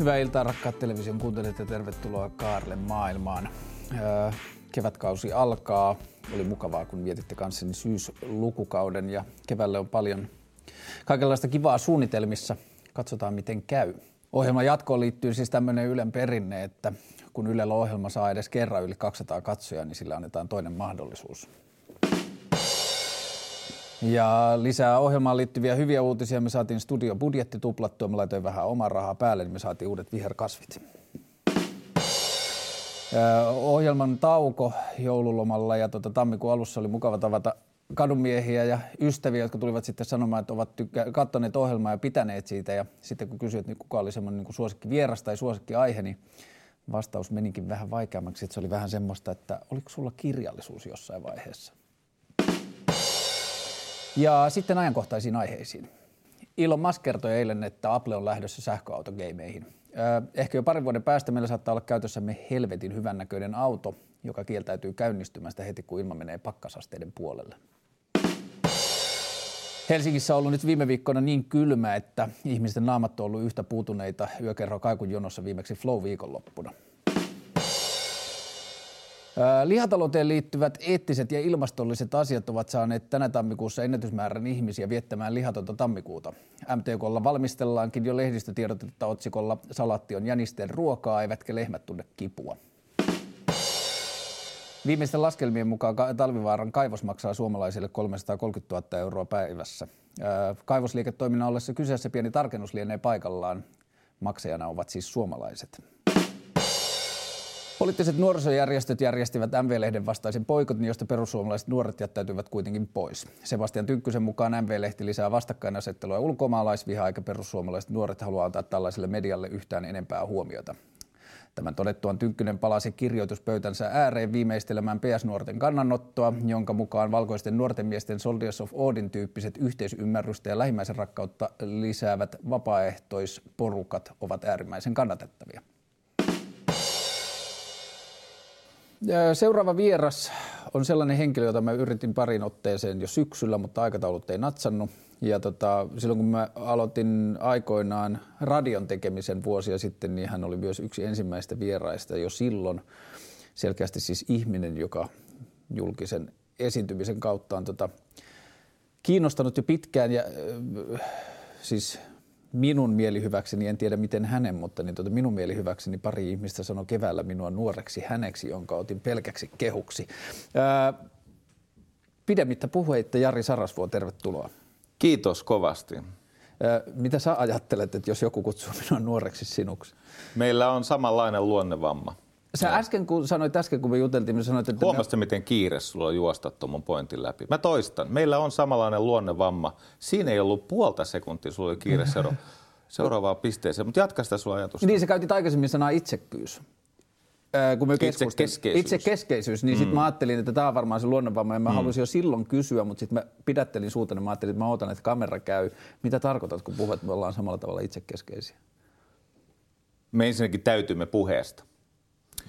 Hyvää iltaa rakkaat television kuuntelijat ja tervetuloa Kaarle maailmaan. Öö, kevätkausi alkaa. Oli mukavaa, kun vietitte kanssani syyslukukauden ja keväälle on paljon kaikenlaista kivaa suunnitelmissa. Katsotaan miten käy. Ohjelman jatkoon liittyy siis tämmöinen Ylen perinne, että kun Ylellä ohjelma saa edes kerran yli 200 katsojaa, niin sillä annetaan toinen mahdollisuus. Ja lisää ohjelmaan liittyviä hyviä uutisia. Me saatiin studio budjetti tuplattua, me laitoin vähän omaa rahaa päälle, niin me saatiin uudet viherkasvit. ohjelman tauko joululomalla ja tota, tammikuun alussa oli mukava tavata kadunmiehiä ja ystäviä, jotka tulivat sitten sanomaan, että ovat tykkä- kattoneet ohjelmaa ja pitäneet siitä. Ja sitten kun kysyit, niin kuka oli semmoinen niin suosikki vieras tai suosikki aihe, niin vastaus menikin vähän vaikeammaksi. Että se oli vähän semmoista, että oliko sulla kirjallisuus jossain vaiheessa? Ja sitten ajankohtaisiin aiheisiin. Elon Musk kertoi eilen, että Apple on lähdössä sähköautogeimeihin. Ehkä jo parin vuoden päästä meillä saattaa olla käytössämme helvetin hyvännäköinen auto, joka kieltäytyy käynnistymästä heti, kun ilma menee pakkasasteiden puolelle. Helsingissä on ollut nyt viime viikkoina niin kylmä, että ihmisten naamat on ollut yhtä puutuneita yökerro kaikun jonossa viimeksi Flow-viikonloppuna. Lihatalouteen liittyvät eettiset ja ilmastolliset asiat ovat saaneet tänä tammikuussa ennätysmäärän ihmisiä viettämään lihatonta tammikuuta. MTKlla valmistellaankin jo lehdistötiedotetta otsikolla Salatti on jänisten ruokaa, eivätkä lehmät tunne kipua. Viimeisten laskelmien mukaan Talvivaaran kaivos maksaa suomalaisille 330 000 euroa päivässä. Kaivosliiketoiminnan ollessa kyseessä pieni tarkennus lienee paikallaan. Maksajana ovat siis suomalaiset. Poliittiset nuorisojärjestöt järjestivät MV-lehden vastaisen poikotin, josta perussuomalaiset nuoret jättäytyivät kuitenkin pois. Sebastian Tynkkysen mukaan MV-lehti lisää vastakkainasettelua ulkomaalaisvihaa, eikä perussuomalaiset nuoret halua antaa tällaiselle medialle yhtään enempää huomiota. Tämän todettuaan Tynkkynen palasi kirjoituspöytänsä ääreen viimeistelemään PS-nuorten kannanottoa, jonka mukaan valkoisten nuorten miesten Soldiers of Odin tyyppiset yhteisymmärrystä ja lähimmäisen rakkautta lisäävät vapaaehtoisporukat ovat äärimmäisen kannatettavia. Seuraava vieras on sellainen henkilö, jota mä yritin parin otteeseen jo syksyllä, mutta aikataulut ei natsannut. Ja tota, silloin kun mä aloitin aikoinaan radion tekemisen vuosia sitten, niin hän oli myös yksi ensimmäistä vieraista jo silloin. Selkeästi siis ihminen, joka julkisen esiintymisen kautta on tota, kiinnostanut jo pitkään ja äh, siis minun mielihyväkseni, en tiedä miten hänen, mutta niin tuota minun mielihyväkseni pari ihmistä sanoi keväällä minua nuoreksi häneksi, jonka otin pelkäksi kehuksi. Ää, pidemmittä puheitta Jari Sarasvuo, tervetuloa. Kiitos kovasti. Ää, mitä sä ajattelet, että jos joku kutsuu minua nuoreksi sinuksi? Meillä on samanlainen luonnevamma. Sä äsken, kun sanoit äsken, kun me juteltiin, sanoit, että... Huomasit, me... miten kiire sulla on juosta tuon pointin läpi. Mä toistan. Meillä on samanlainen luonnevamma. Siinä ei ollut puolta sekuntia, sulla oli kiire seura- seuraavaan pisteeseen. Mutta jatka sitä sulla ajatusta. Niin, sä käytit aikaisemmin sanaa itsekkyys. kun me itse keskeisyys. Itse keskeisyys, niin mm. sitten mä ajattelin, että tämä on varmaan se luonnonvamma, ja mä mm. halusin jo silloin kysyä, mutta sitten mä pidättelin suutena, mä ajattelin, että mä odotan, että kamera käy. Mitä tarkoitat, kun puhut, että me ollaan samalla tavalla itsekeskeisiä? Me ensinnäkin täytymme puheesta.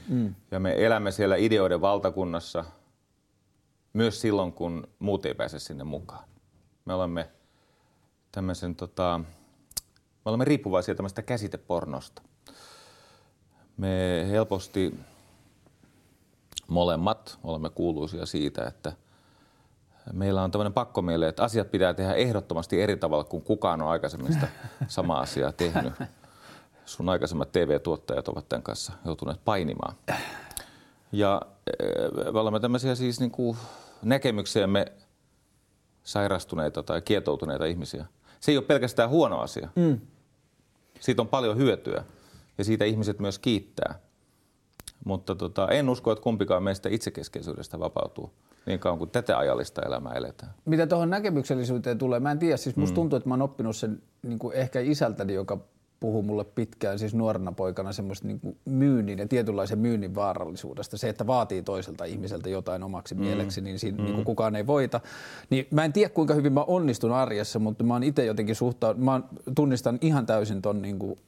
Mm. Ja me elämme siellä ideoiden valtakunnassa myös silloin, kun muut ei pääse sinne mukaan. Me olemme tämmöisen tota, me olemme riippuvaisia tämmöistä käsitepornosta. Me helposti molemmat olemme kuuluisia siitä, että meillä on tämmöinen pakko meille, että asiat pitää tehdä ehdottomasti eri tavalla kuin kukaan on aikaisemmin sitä samaa asiaa tehnyt sun aikaisemmat TV-tuottajat ovat tämän kanssa joutuneet painimaan. Ja eh, me olemme tämmöisiä siis niin kuin näkemyksiämme sairastuneita tai kietoutuneita ihmisiä. Se ei ole pelkästään huono asia. Mm. Siitä on paljon hyötyä ja siitä ihmiset myös kiittää. Mutta tota, en usko, että kumpikaan meistä itsekeskeisyydestä vapautuu niin kauan kuin tätä ajallista elämää eletään. Mitä tuohon näkemyksellisyyteen tulee, mä en tiedä, siis musta mm. tuntuu, että mä oon oppinut sen niin kuin ehkä isältäni, joka puhui mulle pitkään siis nuorena poikana semmoista niin kuin myynnin ja tietynlaisen myynnin vaarallisuudesta. Se, että vaatii toiselta ihmiseltä jotain omaksi mm. mieleksi, niin siinä mm. niin kuin kukaan ei voita. Niin mä en tiedä kuinka hyvin mä onnistun arjessa, mutta mä oon itse jotenkin suhtaudun, mä tunnistan ihan täysin ton niin kuin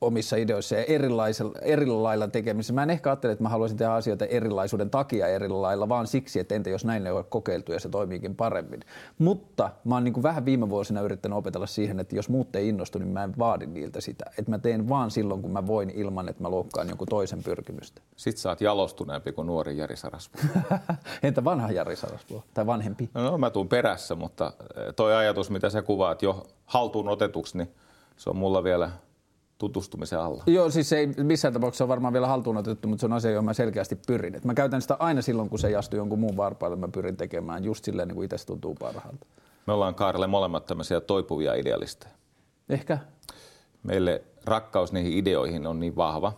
omissa ideoissa ja erilaisella, eri lailla tekemisessä. Mä en ehkä ajattele, että mä haluaisin tehdä asioita erilaisuuden takia eri lailla, vaan siksi, että entä jos näin ei ole kokeiltu ja se toimiikin paremmin. Mutta mä oon niin kuin vähän viime vuosina yrittänyt opetella siihen, että jos muut ei innostu, niin mä en vaadi niiltä sitä. Että mä teen vaan silloin, kun mä voin ilman, että mä loukkaan jonkun toisen pyrkimystä. Sitten sä oot jalostuneempi kuin nuori Jari Sarasvu. entä vanha Jari Sarasvu tai vanhempi? No, no mä tuun perässä, mutta eh, toi ajatus, mitä sä kuvaat jo haltuun otetuksi, niin se on mulla vielä tutustumisen alla. Joo, siis se ei missään tapauksessa ole varmaan vielä haltuun otettu, mutta se on asia, johon mä selkeästi pyrin. Et mä käytän sitä aina silloin, kun se ei astu jonkun muun varpaille, mä pyrin tekemään just silleen, niin kuin itse tuntuu parhaalta. Me ollaan Kaarelle molemmat tämmöisiä toipuvia idealisteja. Ehkä. Meille rakkaus niihin ideoihin on niin vahva,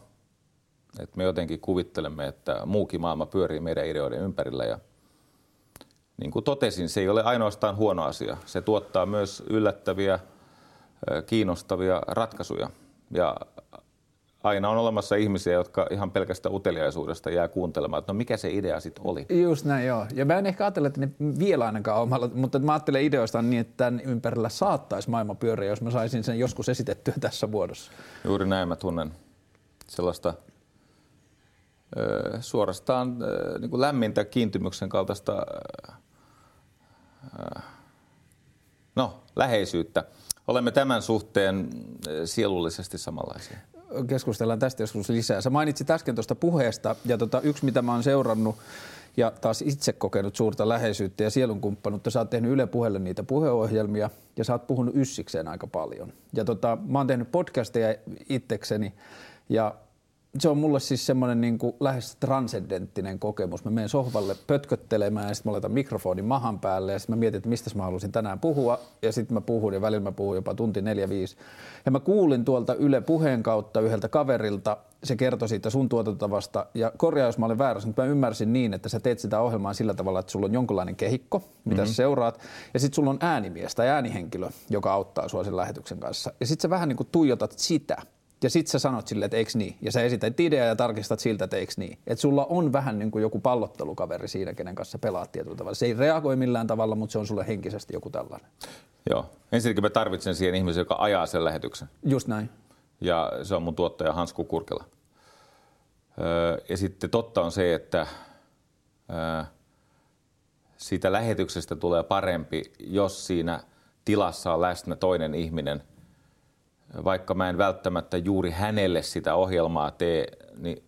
että me jotenkin kuvittelemme, että muukin maailma pyörii meidän ideoiden ympärillä ja niin kuin totesin, se ei ole ainoastaan huono asia. Se tuottaa myös yllättäviä, kiinnostavia ratkaisuja – ja aina on olemassa ihmisiä, jotka ihan pelkästään uteliaisuudesta jää kuuntelemaan, että no mikä se idea sitten oli. Just näin, joo. Ja mä en ehkä ajattele, että ne vielä ainakaan omalla, mutta mä ajattelen ideoista niin, että tämän ympärillä saattaisi maailma pyöriä, jos mä saisin sen joskus esitettyä tässä muodossa. Juuri näin mä tunnen sellaista ö, suorastaan ö, niin kuin lämmintä kiintymyksen kaltaista ö, no, läheisyyttä olemme tämän suhteen eh, sielullisesti samanlaisia. Keskustellaan tästä joskus lisää. Sä mainitsit äsken tuosta puheesta ja tota, yksi mitä mä oon seurannut ja taas itse kokenut suurta läheisyyttä ja sielunkumppanuutta. Sä oot tehnyt Yle Puheelle niitä puheohjelmia ja sä oot puhunut yssikseen aika paljon. Ja tota, mä oon tehnyt podcasteja itsekseni ja se on mulle siis semmoinen niin kuin lähes transcendenttinen kokemus. Mä menen sohvalle pötköttelemään ja sitten mä laitan mikrofonin mahan päälle ja sitten mä mietin, että mistä mä haluaisin tänään puhua. Ja sitten mä puhun ja välillä mä puhun jopa tunti neljä viisi. Ja mä kuulin tuolta Yle puheen kautta yhdeltä kaverilta, se kertoi siitä sun tuotantotavasta. Ja korjaa, jos mä olen väärässä, mutta mä ymmärsin niin, että sä teet sitä ohjelmaa sillä tavalla, että sulla on jonkinlainen kehikko, mitä mm-hmm. sä seuraat. Ja sitten sulla on äänimies tai äänihenkilö, joka auttaa sua sen lähetyksen kanssa. Ja sitten sä vähän niin kuin tuijotat sitä ja sit sä sanot sille, että eikö niin. Ja sä esität ideaa ja tarkistat siltä, että eikö niin. Että sulla on vähän niin kuin joku pallottelukaveri siinä, kenen kanssa pelaat tietyllä tavalla. Se ei reagoi millään tavalla, mutta se on sulle henkisesti joku tällainen. Joo. Ensinnäkin mä tarvitsen siihen ihmisen, joka ajaa sen lähetyksen. Just näin. Ja se on mun tuottaja Hansku Kurkela. Öö, ja sitten totta on se, että öö, siitä lähetyksestä tulee parempi, jos siinä tilassa on läsnä toinen ihminen – vaikka mä en välttämättä juuri hänelle sitä ohjelmaa tee, niin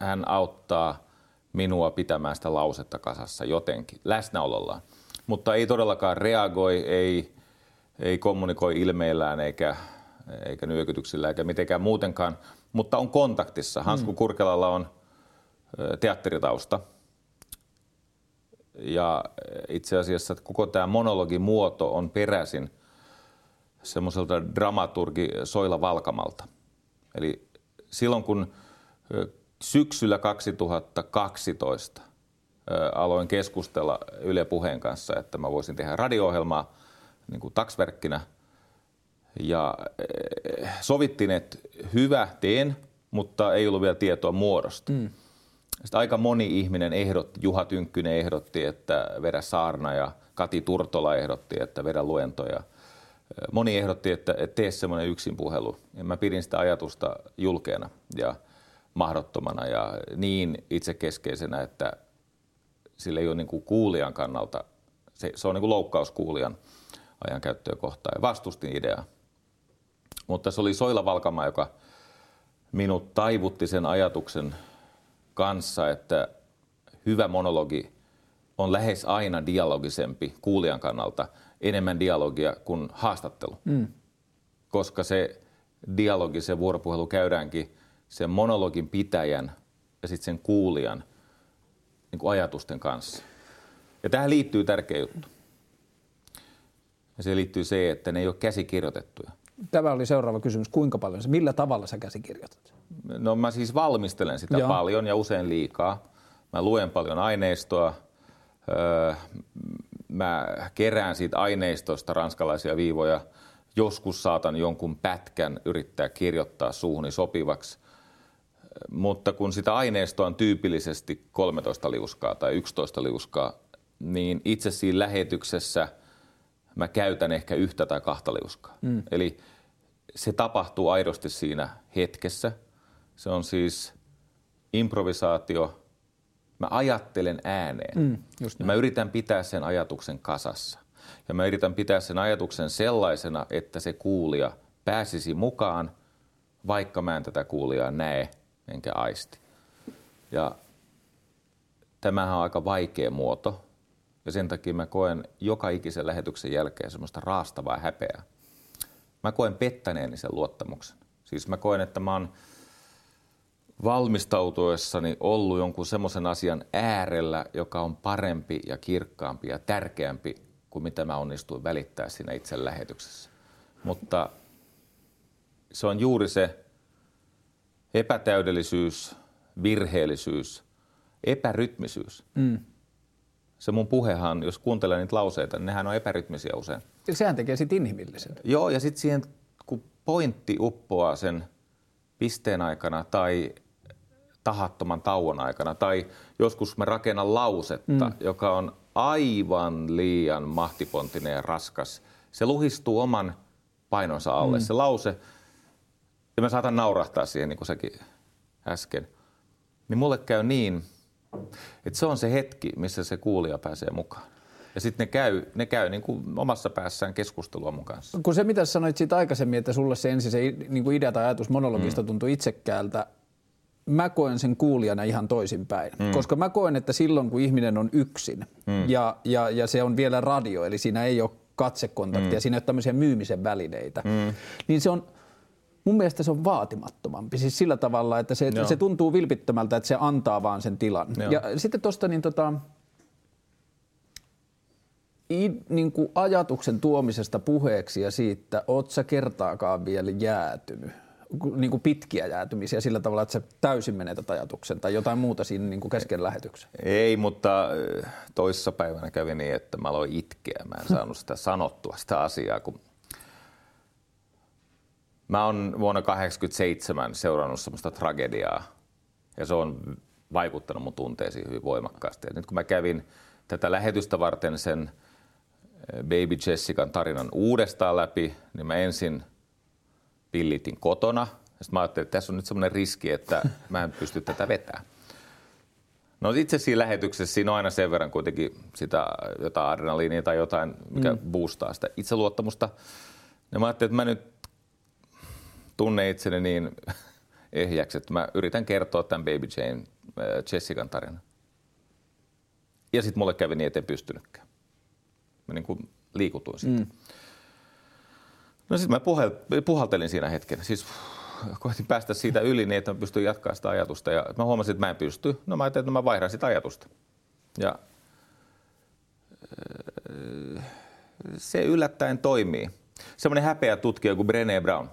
hän auttaa minua pitämään sitä lausetta kasassa jotenkin läsnäolollaan. Mutta ei todellakaan reagoi, ei, ei kommunikoi ilmeillään eikä, eikä nyökytyksillä eikä mitenkään muutenkaan, mutta on kontaktissa. Hansku mm. Kurkelalla on teatteritausta. Ja itse asiassa koko tämä monologimuoto on peräisin – semmoiselta dramaturgi Soila Valkamalta. Eli silloin kun syksyllä 2012 aloin keskustella Yle Puheen kanssa, että mä voisin tehdä radio-ohjelmaa niin kuin taksverkkinä. Ja sovittiin, että hyvä, teen, mutta ei ollut vielä tietoa muodosta. Mm. Sitten aika moni ihminen ehdotti, Juha Tynkkynen ehdotti, että vedä saarna ja Kati Turtola ehdotti, että vedä luentoja – Moni ehdotti, että, tee semmoinen yksin puhelu. Ja mä pidin sitä ajatusta julkeana ja mahdottomana ja niin itsekeskeisenä, että sillä ei ole niin kuin kuulijan kannalta, se, se on niin kuin loukkaus kuulijan ajankäyttöä kohtaan. Ja vastustin ideaa. Mutta se oli Soila Valkama, joka minut taivutti sen ajatuksen kanssa, että hyvä monologi on lähes aina dialogisempi kuulijan kannalta – enemmän dialogia kuin haastattelu. Mm. Koska se dialogi, se vuoropuhelu käydäänkin sen monologin pitäjän ja sitten sen kuulijan niin kuin ajatusten kanssa. Ja tähän liittyy tärkeä juttu. Ja se liittyy se, että ne ei ole käsikirjoitettuja. Tämä oli seuraava kysymys. Kuinka paljon se, millä tavalla sä käsikirjoitat? No mä siis valmistelen sitä Joo. paljon ja usein liikaa. Mä luen paljon aineistoa. Öö, mä kerään siitä aineistosta ranskalaisia viivoja. Joskus saatan jonkun pätkän yrittää kirjoittaa suuhuni sopivaksi. Mutta kun sitä aineistoa on tyypillisesti 13 liuskaa tai 11 liuskaa, niin itse siinä lähetyksessä mä käytän ehkä yhtä tai kahta liuskaa. Mm. Eli se tapahtuu aidosti siinä hetkessä. Se on siis improvisaatio. Mä ajattelen ääneen. Mm, just mä yritän pitää sen ajatuksen kasassa. Ja mä yritän pitää sen ajatuksen sellaisena, että se kuulija pääsisi mukaan, vaikka mä en tätä kuulijaa näe enkä aisti. Ja tämähän on aika vaikea muoto. Ja sen takia mä koen joka ikisen lähetyksen jälkeen semmoista raastavaa häpeää. Mä koen pettäneeni sen luottamuksen. Siis mä koen, että mä oon valmistautuessani ollut jonkun semmoisen asian äärellä, joka on parempi ja kirkkaampi ja tärkeämpi kuin mitä mä onnistuin välittää siinä itse lähetyksessä. Mutta se on juuri se epätäydellisyys, virheellisyys, epärytmisyys. Mm. Se mun puhehan, jos kuuntelee niitä lauseita, niin nehän on epärytmisiä usein. Ja sehän tekee sitten inhimillisen. Joo, ja sitten siihen, kun pointti uppoaa sen pisteen aikana tai tahattoman tauon aikana, tai joskus mä rakennan lausetta, mm. joka on aivan liian mahtipontinen ja raskas. Se luhistuu oman painonsa alle. Mm. Se lause, ja mä saatan naurahtaa siihen, niin kuin säkin äsken, niin mulle käy niin, että se on se hetki, missä se kuulija pääsee mukaan. Ja sitten ne käy, ne käy niin kuin omassa päässään keskustelua mun kanssa. Kun se, mitä sanoit siitä aikaisemmin, että sulle se ensin se niin kuin idea tai ajatus monologista mm. tuntui itsekkäältä, mä koen sen kuulijana ihan toisinpäin. Mm. Koska mä koen, että silloin kun ihminen on yksin mm. ja, ja, ja se on vielä radio, eli siinä ei ole katsekontaktia, mm. siinä ei ole tämmöisiä myymisen välineitä, mm. niin se on, mun mielestä se on vaatimattomampi. Siis sillä tavalla, että se, se tuntuu vilpittömältä, että se antaa vaan sen tilan. Joo. Ja sitten tuosta niin tota, i, niin kuin ajatuksen tuomisesta puheeksi ja siitä, oot sä kertaakaan vielä jäätynyt? Niin kuin pitkiä jäätymisiä sillä tavalla, että sä täysin menetät ajatuksen tai jotain muuta siinä niin kuin kesken lähetyksen? Ei, mutta äh, toissa päivänä kävi niin, että mä aloin itkeä. Mä en saanut sitä sanottua, sitä asiaa, kun mä oon vuonna 1987 seurannut semmoista tragediaa ja se on vaikuttanut mun tunteisiin hyvin voimakkaasti. Ja nyt kun mä kävin tätä lähetystä varten sen äh, Baby Jessican tarinan uudestaan läpi, niin mä ensin – pillitin kotona. Sitten mä ajattelin, että tässä on nyt semmoinen riski, että mä en pysty tätä vetämään. No itse siinä lähetyksessä siinä on aina sen verran kuitenkin sitä jotain adrenaliinia tai jotain, mikä mm. boostaa sitä itseluottamusta. Ja mä ajattelin, että mä nyt tunne itseni niin ehjäksi, että mä yritän kertoa tämän Baby Jane, äh, Jessican tarinan. Ja sitten mulle kävi niin, että en pystynytkään. Mä niin kuin liikutuin sitten. No sitten mä puhaltelin siinä hetken. Siis koitin päästä siitä yli niin, että mä pystyn jatkamaan sitä ajatusta. Ja mä huomasin, että mä en pysty. No mä ajattelin, että mä vaihdan sitä ajatusta. Ja äh, se yllättäen toimii. Semmoinen häpeä tutkija kuin Brené Brown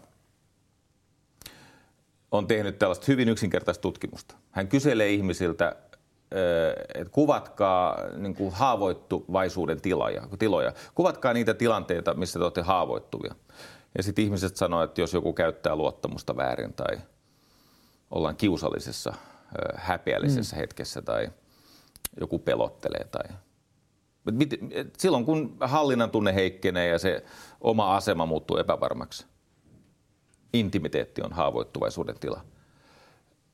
on tehnyt tällaista hyvin yksinkertaista tutkimusta. Hän kyselee ihmisiltä että kuvatkaa niin kuin haavoittuvaisuuden tiloja, tiloja. Kuvatkaa niitä tilanteita, missä te olette haavoittuvia. Ja sitten ihmiset sanoo, että jos joku käyttää luottamusta väärin tai ollaan kiusallisessa, häpeällisessä mm. hetkessä tai joku pelottelee tai silloin kun hallinnan tunne heikkenee ja se oma asema muuttuu epävarmaksi, intimiteetti on haavoittuvaisuuden tila.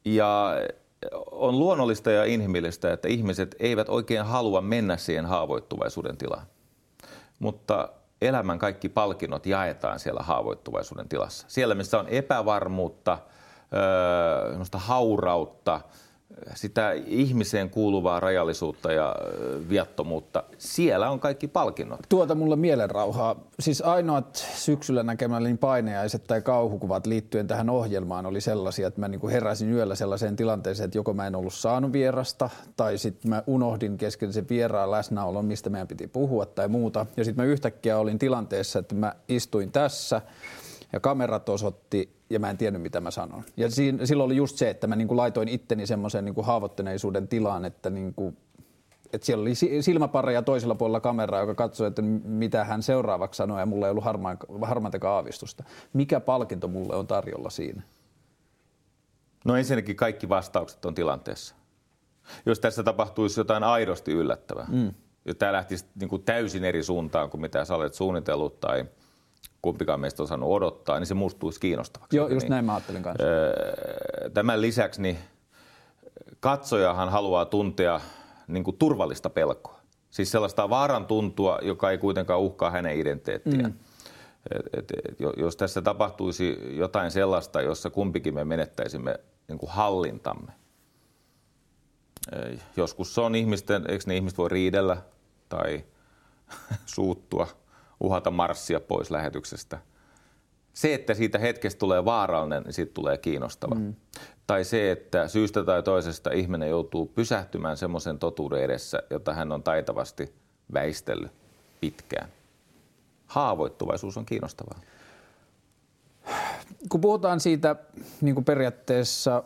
Ja on luonnollista ja inhimillistä, että ihmiset eivät oikein halua mennä siihen haavoittuvaisuuden tilaan. Mutta elämän kaikki palkinnot jaetaan siellä haavoittuvaisuuden tilassa. Siellä, missä on epävarmuutta, öö, haurautta, sitä ihmiseen kuuluvaa rajallisuutta ja viattomuutta, siellä on kaikki palkinnot. Tuota mulle mielenrauhaa. Siis ainoat syksyllä näkemäni painajaiset tai kauhukuvat liittyen tähän ohjelmaan oli sellaisia, että mä niin kuin heräsin yöllä sellaiseen tilanteeseen, että joko mä en ollut saanut vierasta tai sitten mä unohdin kesken sen vieraan läsnäolon, mistä meidän piti puhua tai muuta. Ja sitten mä yhtäkkiä olin tilanteessa, että mä istuin tässä ja kamerat osoitti ja mä en tiennyt, mitä mä sanon. Ja siinä, silloin oli just se, että mä niin kuin laitoin itteni semmoisen niin haavoittuneisuuden tilaan, että, niin kuin, että siellä oli silmäpareja toisella puolella kameraa, joka katsoi, että mitä hän seuraavaksi sanoi, ja mulla ei ollut harmaan, harmaantakaan aavistusta. Mikä palkinto mulle on tarjolla siinä? No ensinnäkin kaikki vastaukset on tilanteessa. Jos tässä tapahtuisi jotain aidosti yllättävää, mm. jos tämä lähtisi niin kuin täysin eri suuntaan kuin mitä sä olet suunnitellut tai kumpikaan meistä on saanut odottaa, niin se muuttuisi kiinnostavaksi. Joo, just niin, näin mä ajattelin kanssa. Tämän lisäksi niin katsojahan haluaa tuntea niin kuin turvallista pelkoa. Siis sellaista vaaran tuntua, joka ei kuitenkaan uhkaa hänen identiteettiään. Mm. Et, et, et, jos tässä tapahtuisi jotain sellaista, jossa kumpikin me menettäisimme niin kuin hallintamme. Joskus se on ihmisten, eikö ne ihmiset voi riidellä tai suuttua, uhata marssia pois lähetyksestä. Se, että siitä hetkestä tulee vaarallinen, niin siitä tulee kiinnostava. Mm. Tai se, että syystä tai toisesta ihminen joutuu pysähtymään semmoisen totuuden edessä, jota hän on taitavasti väistellyt pitkään. Haavoittuvaisuus on kiinnostavaa. Kun puhutaan siitä niin kuin periaatteessa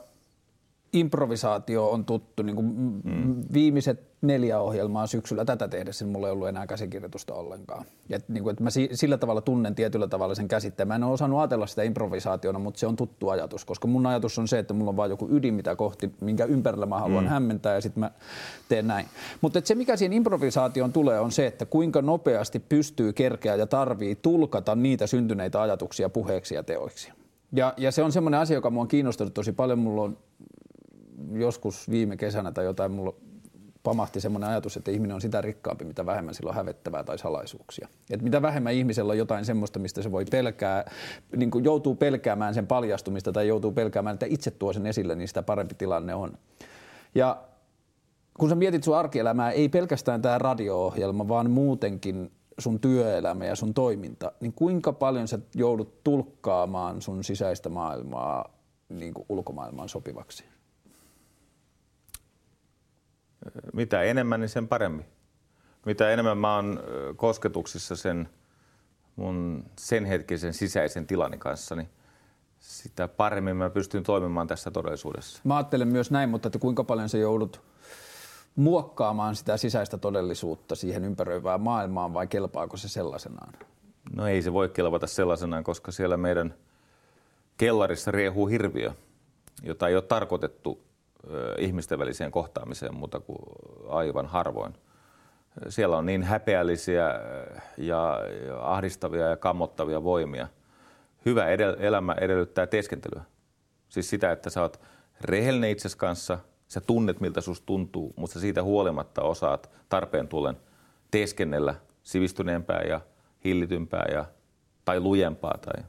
improvisaatio on tuttu. Niin kuin mm. Viimeiset neljä ohjelmaa syksyllä tätä tehdessä, niin mulla ei ollut enää käsikirjoitusta ollenkaan. Et, niin kuin, että mä sillä tavalla tunnen tietyllä tavalla sen käsitteen. Mä en ole osannut ajatella sitä improvisaationa, mutta se on tuttu ajatus, koska mun ajatus on se, että mulla on vain joku ydin, mitä kohti, minkä ympärillä mä haluan mm. hämmentää ja sitten mä teen näin. Mutta se, mikä siihen improvisaatioon tulee, on se, että kuinka nopeasti pystyy kerkeä ja tarvii tulkata niitä syntyneitä ajatuksia puheeksi ja teoiksi. Ja, ja se on semmoinen asia, joka mua on kiinnostunut tosi paljon. Mulla on joskus viime kesänä tai jotain mulla pamahti semmoinen ajatus, että ihminen on sitä rikkaampi, mitä vähemmän sillä on hävettävää tai salaisuuksia. Et mitä vähemmän ihmisellä on jotain semmoista, mistä se voi pelkää, niin kuin joutuu pelkäämään sen paljastumista tai joutuu pelkäämään, että itse tuo sen esille, niin sitä parempi tilanne on. Ja kun sä mietit sun arkielämää, ei pelkästään tämä radio-ohjelma, vaan muutenkin sun työelämä ja sun toiminta, niin kuinka paljon sä joudut tulkkaamaan sun sisäistä maailmaa niin kuin ulkomaailmaan sopivaksi? Mitä enemmän, niin sen paremmin. Mitä enemmän mä oon kosketuksissa sen mun sen hetkisen sisäisen tilani kanssa, niin sitä paremmin mä pystyn toimimaan tässä todellisuudessa. Mä ajattelen myös näin, mutta että kuinka paljon se joudut muokkaamaan sitä sisäistä todellisuutta siihen ympäröivään maailmaan vai kelpaako se sellaisenaan? No ei se voi kelvata sellaisenaan, koska siellä meidän kellarissa riehuu hirviö, jota ei ole tarkoitettu ihmisten väliseen kohtaamiseen muuta kuin aivan harvoin. Siellä on niin häpeällisiä ja ahdistavia ja kammottavia voimia. Hyvä edel- elämä edellyttää teeskentelyä. Siis sitä, että sä oot rehellinen itses kanssa, sä tunnet miltä susta tuntuu, mutta siitä huolimatta osaat tarpeen tullen teeskennellä sivistyneempää ja hillitympää ja, tai lujempaa tai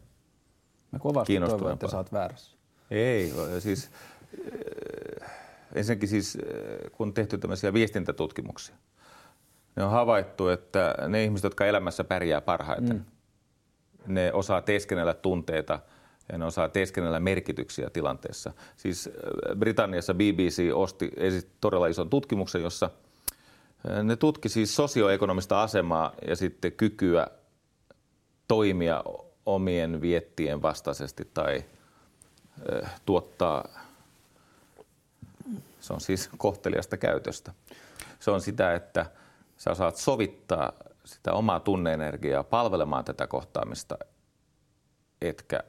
Mä kovasti toivon, että sä oot väärässä. Ei, siis ensinnäkin siis, kun on tehty tämmöisiä viestintätutkimuksia, ne on havaittu, että ne ihmiset, jotka elämässä pärjää parhaiten, mm. ne osaa teeskennellä tunteita ja ne osaa teeskennellä merkityksiä tilanteessa. Siis Britanniassa BBC osti todella ison tutkimuksen, jossa ne tutki siis sosioekonomista asemaa ja sitten kykyä toimia omien viettien vastaisesti tai tuottaa se on siis kohteliasta käytöstä. Se on sitä, että sä osaat sovittaa sitä omaa tunneenergiaa palvelemaan tätä kohtaamista, etkä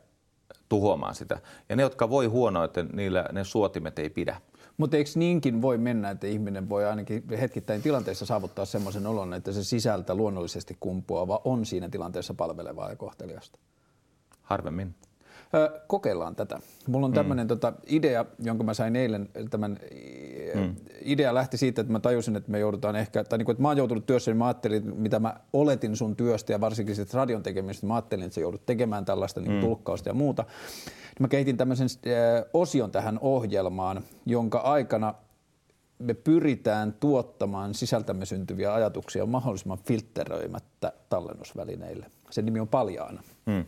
tuhoamaan sitä. Ja ne, jotka voi huonoiten, niillä ne suotimet ei pidä. Mutta eikö niinkin voi mennä, että ihminen voi ainakin hetkittäin tilanteessa saavuttaa semmoisen olon, että se sisältä luonnollisesti kumpuava on siinä tilanteessa palvelevaa ja kohteliasta? Harvemmin. Kokeillaan tätä. Mulla on tämmöinen mm. tota, idea, jonka mä sain eilen. Tämän mm. idea lähti siitä, että mä tajusin, että me joudutaan ehkä, tai niin kuin, että mä oon joutunut työssä, niin mä ajattelin, mitä mä oletin sun työstä ja varsinkin sitten radion tekemisestä, mä ajattelin, että sä joudut tekemään tällaista niin mm. tulkkausta ja muuta. Niin mä kehitin tämmöisen äh, osion tähän ohjelmaan, jonka aikana me pyritään tuottamaan sisältämme syntyviä ajatuksia mahdollisimman filtteröimättä tallennusvälineille. Sen nimi on Paljaana. Mm.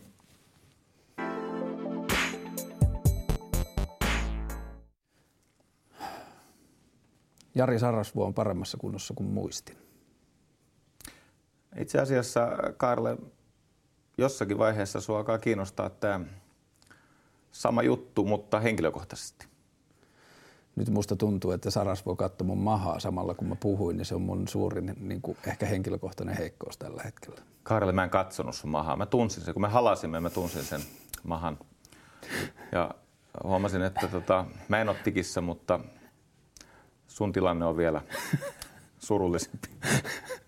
Jari Sarasvuo on paremmassa kunnossa kuin muistin? Itse asiassa, Karle, jossakin vaiheessa sua alkaa kiinnostaa tämä sama juttu, mutta henkilökohtaisesti. Nyt musta tuntuu, että Sarasvuo katsoi mun mahaa samalla kun mä puhuin, niin se on mun suurin niin kuin ehkä henkilökohtainen heikkous tällä hetkellä. Karle, mä en katsonut sun mahaa. Mä tunsin sen. Kun me halasimme, mä tunsin sen mahan. Ja huomasin, että tota, mä en ole tikissä, mutta sun tilanne on vielä surullisempi.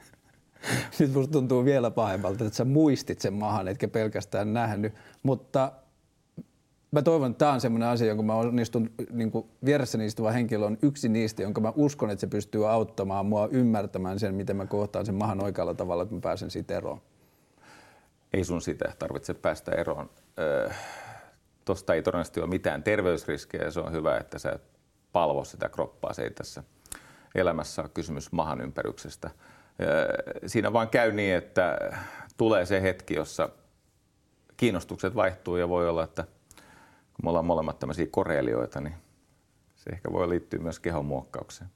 nyt musta tuntuu vielä pahemmalta, että sä muistit sen mahan, etkä pelkästään nähnyt. Mutta mä toivon, että tämä on sellainen asia, jonka mä onnistun, niin kuin vieressäni istuva henkilö on yksi niistä, jonka mä uskon, että se pystyy auttamaan mua ymmärtämään sen, miten mä kohtaan sen mahan oikealla tavalla, että mä pääsen siitä eroon. Ei sun sitä tarvitse päästä eroon. Öö, Tuosta ei todennäköisesti ole mitään terveysriskejä ja se on hyvä, että sä palvo sitä kroppaa. Se ei tässä elämässä ole kysymys mahan ympäryksestä. Siinä vaan käy niin, että tulee se hetki, jossa kiinnostukset vaihtuu ja voi olla, että kun me ollaan molemmat tämmöisiä koreelioita, niin se ehkä voi liittyä myös kehon muokkaukseen.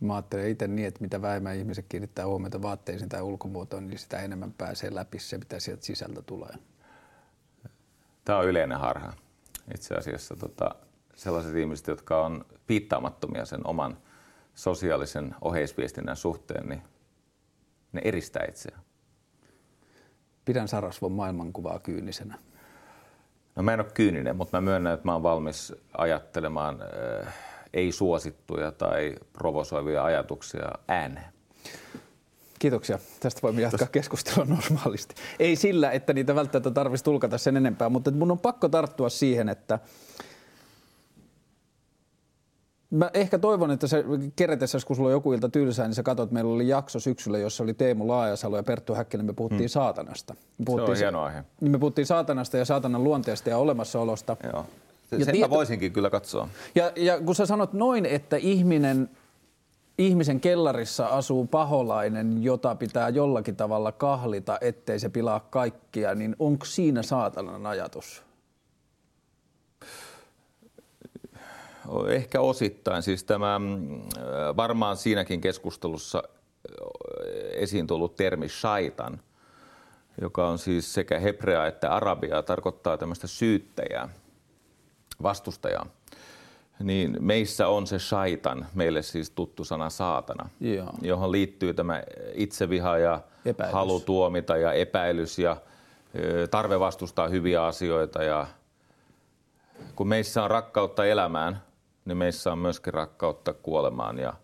Mä ajattelen itse niin, että mitä vähemmän ihmiset kiinnittää huomiota vaatteisiin tai ulkomuotoon, niin sitä enemmän pääsee läpi se, mitä sieltä sisältä tulee. Tämä on yleinen harha. Itse asiassa tota, sellaiset ihmiset, jotka on piittaamattomia sen oman sosiaalisen oheisviestinnän suhteen, niin ne eristää itseään. Pidän Sarasvon maailmankuvaa kyynisenä. No mä en ole kyyninen, mutta mä myönnän, että mä oon valmis ajattelemaan äh, ei-suosittuja tai provosoivia ajatuksia ääneen. Kiitoksia. Tästä voimme jatkaa keskustelua normaalisti. Ei sillä, että niitä välttämättä tarvitsisi tulkata sen enempää, mutta mun on pakko tarttua siihen, että Mä ehkä toivon, että se keretessä, kun sulla on joku ilta tylsää, niin sä katsot, meillä oli jakso syksyllä, jossa oli Teemu Laajasalo ja Perttu Häkkinen, me puhuttiin hmm. saatanasta. Me puhuttiin, se on hieno aihe. Niin me puhuttiin saatanasta ja saatanan luonteesta ja olemassaolosta. Joo. Sen tieto, voisinkin kyllä katsoa. Ja, ja kun sä sanot noin, että ihminen, ihmisen kellarissa asuu paholainen, jota pitää jollakin tavalla kahlita, ettei se pilaa kaikkia, niin onko siinä saatanan ajatus? Ehkä osittain. Siis tämä mm, varmaan siinäkin keskustelussa esiin tullut termi shaitan, joka on siis sekä hebrea että arabia, tarkoittaa tämmöistä syyttäjää, vastustajaa. Niin meissä on se shaitan, meille siis tuttu sana saatana, Joo. johon liittyy tämä itseviha ja epäilys. halu tuomita ja epäilys ja tarve vastustaa hyviä asioita. Ja kun meissä on rakkautta elämään, niin meissä on myöskin rakkautta kuolemaan ja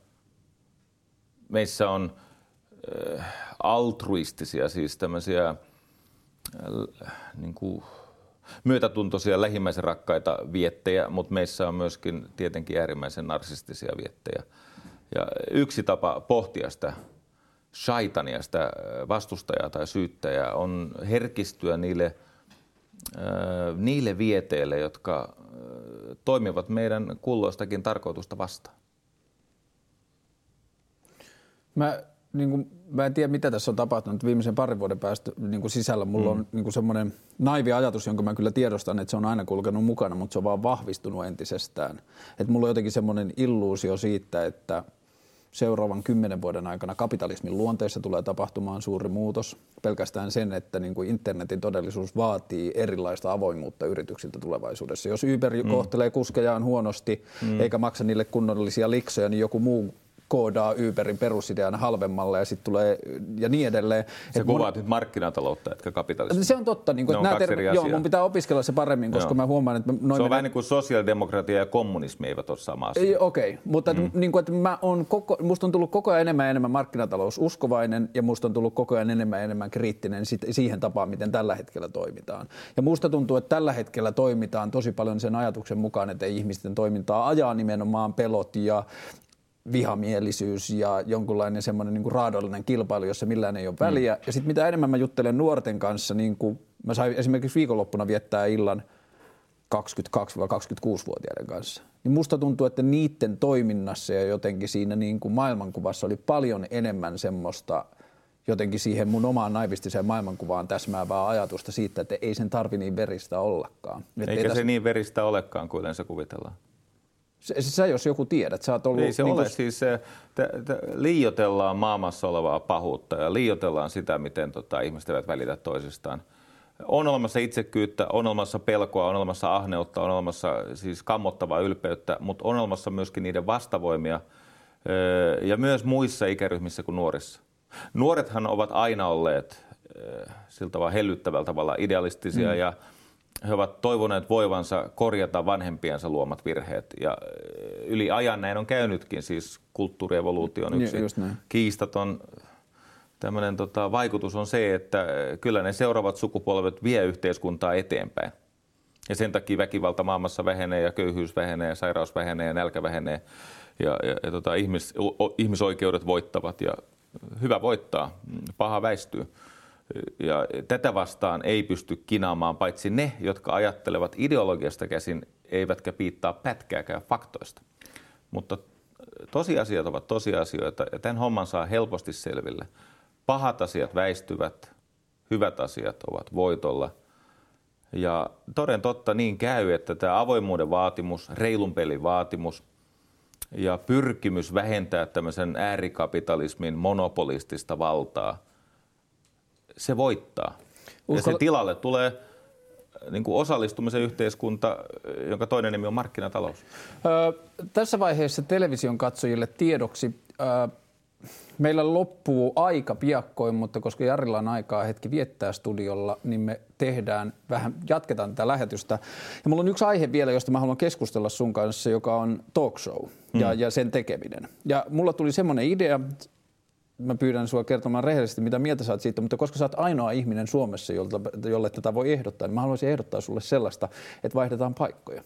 meissä on äh, altruistisia, siis tämmöisiä äh, niin kuin myötätuntoisia lähimmäisen rakkaita viettejä, mutta meissä on myöskin tietenkin äärimmäisen narsistisia viettejä. Ja yksi tapa pohtia sitä shaitania, sitä vastustajaa tai syyttäjää, on herkistyä niille, äh, niille vieteille, jotka toimivat meidän kulloistakin tarkoitusta vastaan. Mä, niin kuin, mä en tiedä, mitä tässä on tapahtunut viimeisen parin vuoden päästä niin kuin sisällä. Mulla mm. on niin kuin semmoinen naivi ajatus, jonka mä kyllä tiedostan, että se on aina kulkenut mukana, mutta se on vaan vahvistunut entisestään. Että mulla on jotenkin semmoinen illuusio siitä, että – seuraavan kymmenen vuoden aikana kapitalismin luonteessa tulee tapahtumaan suuri muutos. Pelkästään sen, että niin kuin internetin todellisuus vaatii erilaista avoimuutta yrityksiltä tulevaisuudessa. Jos Uber mm. kohtelee kuskejaan huonosti mm. eikä maksa niille kunnollisia liksoja, niin joku muu koodaa Uberin perusideana halvemmalle ja sitten tulee ja niin edelleen. Se kuvaat mon... nyt markkinataloutta, etkä kapitalismia. Se on totta. Niin kuin, että nämä ter... Joo, mun pitää opiskella se paremmin, koska joo. mä huomaan, että... Noin se on menee... vähän niin kuin sosiaalidemokratia ja kommunismi eivät ole sama asia. Okei, okay. mutta mm. niin kuin, että mä on koko, musta on tullut koko ajan enemmän ja enemmän markkinataloususkovainen ja musta on tullut koko ajan enemmän ja enemmän kriittinen siihen tapaan, miten tällä hetkellä toimitaan. Ja musta tuntuu, että tällä hetkellä toimitaan tosi paljon sen ajatuksen mukaan, että ihmisten toimintaa ajaa nimenomaan pelot ja vihamielisyys ja jonkunlainen semmoinen niin raadollinen kilpailu, jossa millään ei ole väliä. Mm. Ja sitten mitä enemmän mä juttelen nuorten kanssa, niin kuin mä sain esimerkiksi viikonloppuna viettää illan 22-26-vuotiaiden kanssa, niin musta tuntuu, että niiden toiminnassa ja jotenkin siinä niin kuin maailmankuvassa oli paljon enemmän semmoista jotenkin siihen mun omaan naivistiseen maailmankuvaan täsmäävää ajatusta siitä, että ei sen tarvi niin veristä ollakaan. Eikä ei se tässä... niin veristä olekaan kuin yleensä kuvitellaan. Sä jos joku tiedät, sä oot ollut... Ei se niin ole, kun... siis se, te, te, liiotellaan maailmassa olevaa pahuutta ja liiotellaan sitä, miten tota, ihmiset eivät välitä toisistaan. On olemassa itsekyyttä, on olemassa pelkoa, on olemassa ahneutta, on olemassa siis kammottavaa ylpeyttä, mutta on olemassa myöskin niiden vastavoimia ja myös muissa ikäryhmissä kuin nuorissa. Nuorethan ovat aina olleet siltä tavalla hellyttävällä tavalla idealistisia mm. ja he ovat toivoneet voivansa korjata vanhempiensa luomat virheet. Ja yli ajan näin on käynytkin, siis kulttuurievoluutio on yksi kiistaton tämmöinen tota, vaikutus on se, että kyllä ne seuraavat sukupolvet vie yhteiskuntaa eteenpäin. Ja sen takia väkivalta maailmassa vähenee ja köyhyys vähenee ja sairaus vähenee ja nälkä vähenee ja, ja, ja tota, ihmis, o, ihmisoikeudet voittavat ja hyvä voittaa, paha väistyy. Ja tätä vastaan ei pysty kinaamaan paitsi ne, jotka ajattelevat ideologiasta käsin, eivätkä piittaa pätkääkään faktoista. Mutta tosiasiat ovat tosiasioita ja tämän homman saa helposti selville. Pahat asiat väistyvät, hyvät asiat ovat voitolla. Ja toden totta niin käy, että tämä avoimuuden vaatimus, reilun pelin vaatimus ja pyrkimys vähentää tämmöisen äärikapitalismin monopolistista valtaa, se voittaa. Uskal... Ja se tilalle tulee niin kuin osallistumisen yhteiskunta, jonka toinen nimi on markkinatalous? Öö, tässä vaiheessa television katsojille tiedoksi. Öö, meillä loppuu aika piakkoin, mutta koska Jarilla on aikaa hetki viettää studiolla, niin me tehdään vähän, jatketaan tätä lähetystä. Ja mulla on yksi aihe vielä, josta mä haluan keskustella sun kanssa, joka on talk show ja, mm. ja sen tekeminen. Ja mulla tuli semmoinen idea, mä pyydän sinua kertomaan rehellisesti, mitä mieltä saat siitä, mutta koska sä oot ainoa ihminen Suomessa, jolle tätä voi ehdottaa, niin mä haluaisin ehdottaa sulle sellaista, että vaihdetaan paikkoja.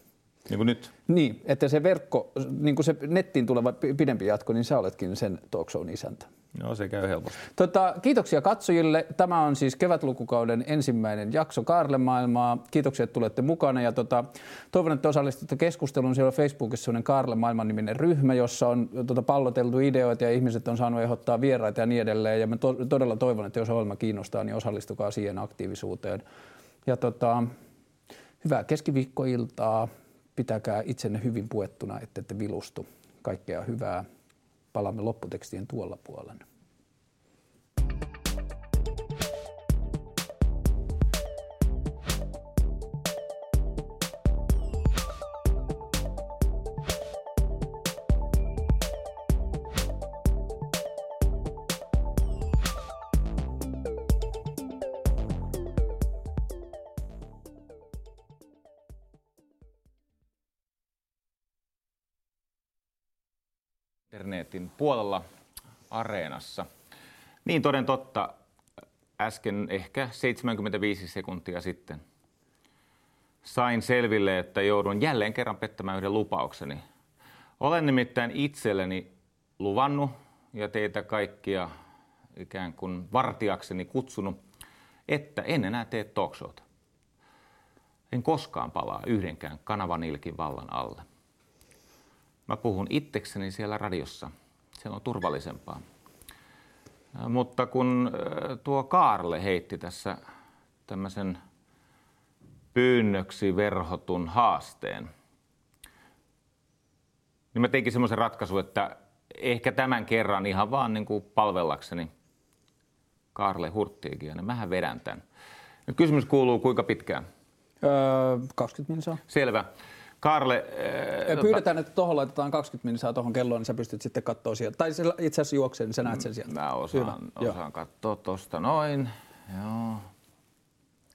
Niin kuin nyt? Niin, että se verkko, niin kuin se nettiin tuleva pidempi jatko, niin sä oletkin sen talk shown isäntä. No se käy helposti. Tota, kiitoksia katsojille. Tämä on siis kevätlukukauden ensimmäinen jakso Kaarle Maailmaa. Kiitoksia, että tulette mukana. Ja tota, toivon, että osallistutte keskusteluun. Siellä on Facebookissa sellainen Kaarle Maailman niminen ryhmä, jossa on tota, palloteltu ideoita ja ihmiset on saanut ehdottaa vieraita ja niin edelleen. Ja mä to- todella toivon, että jos ohjelma kiinnostaa, niin osallistukaa siihen aktiivisuuteen. Ja tota, hyvää keskiviikkoiltaa. Pitäkää itsenne hyvin puettuna, ettette vilustu. Kaikkea hyvää palaamme lopputekstien tuolla puolella. Internetin puolella areenassa. Niin toden totta, äsken ehkä 75 sekuntia sitten sain selville, että joudun jälleen kerran pettämään yhden lupaukseni. Olen nimittäin itselleni luvannut ja teitä kaikkia ikään kuin vartiakseni kutsunut, että en enää tee talkshowta. En koskaan palaa yhdenkään kanavan ilkin vallan alle. Mä puhun itsekseni siellä radiossa. Se on turvallisempaa. Mutta kun tuo Kaarle heitti tässä tämmöisen pyynnöksi verhotun haasteen, niin mä teinkin semmoisen ratkaisun, että ehkä tämän kerran ihan vaan niin kuin palvellakseni Kaarle Hurttiikin, niin mähän vedän tämän. Nyt kysymys kuuluu, kuinka pitkään? Öö, 20 minuuttia. Selvä. Karle... Äh, Pyydetään, että tuohon laitetaan 20 minuuttia tuohon kelloon, niin sä pystyt sitten katsoa sieltä. Tai itse asiassa juoksee, niin sä näet sen sieltä. Mä osaan, Hyvä. osaan katsoa tuosta noin. Joo.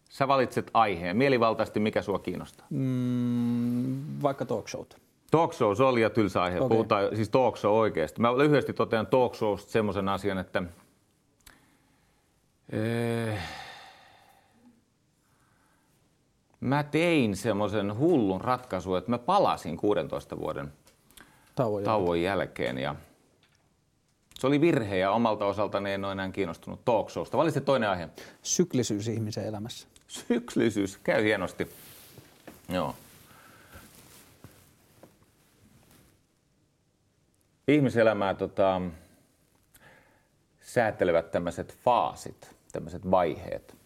Sä valitset aiheen. Mielivaltaisesti mikä sua kiinnostaa? Mm, vaikka talk showt. Talk show, se oli ja tylsä aihe. Okay. Puhutaan siis talk show oikeasti. Mä lyhyesti totean talk showsta semmoisen asian, että... Ee, mä tein semmoisen hullun ratkaisun, että mä palasin 16 vuoden tauon, tauon jälkeen. ja se oli virhe ja omalta osaltani en ole enää kiinnostunut talk showsta. Valitsit toinen aihe. Syklisyys ihmisen elämässä. Syklisyys, käy hienosti. Joo. Ihmiselämää tota, säätelevät tämmöiset faasit, tämmöiset vaiheet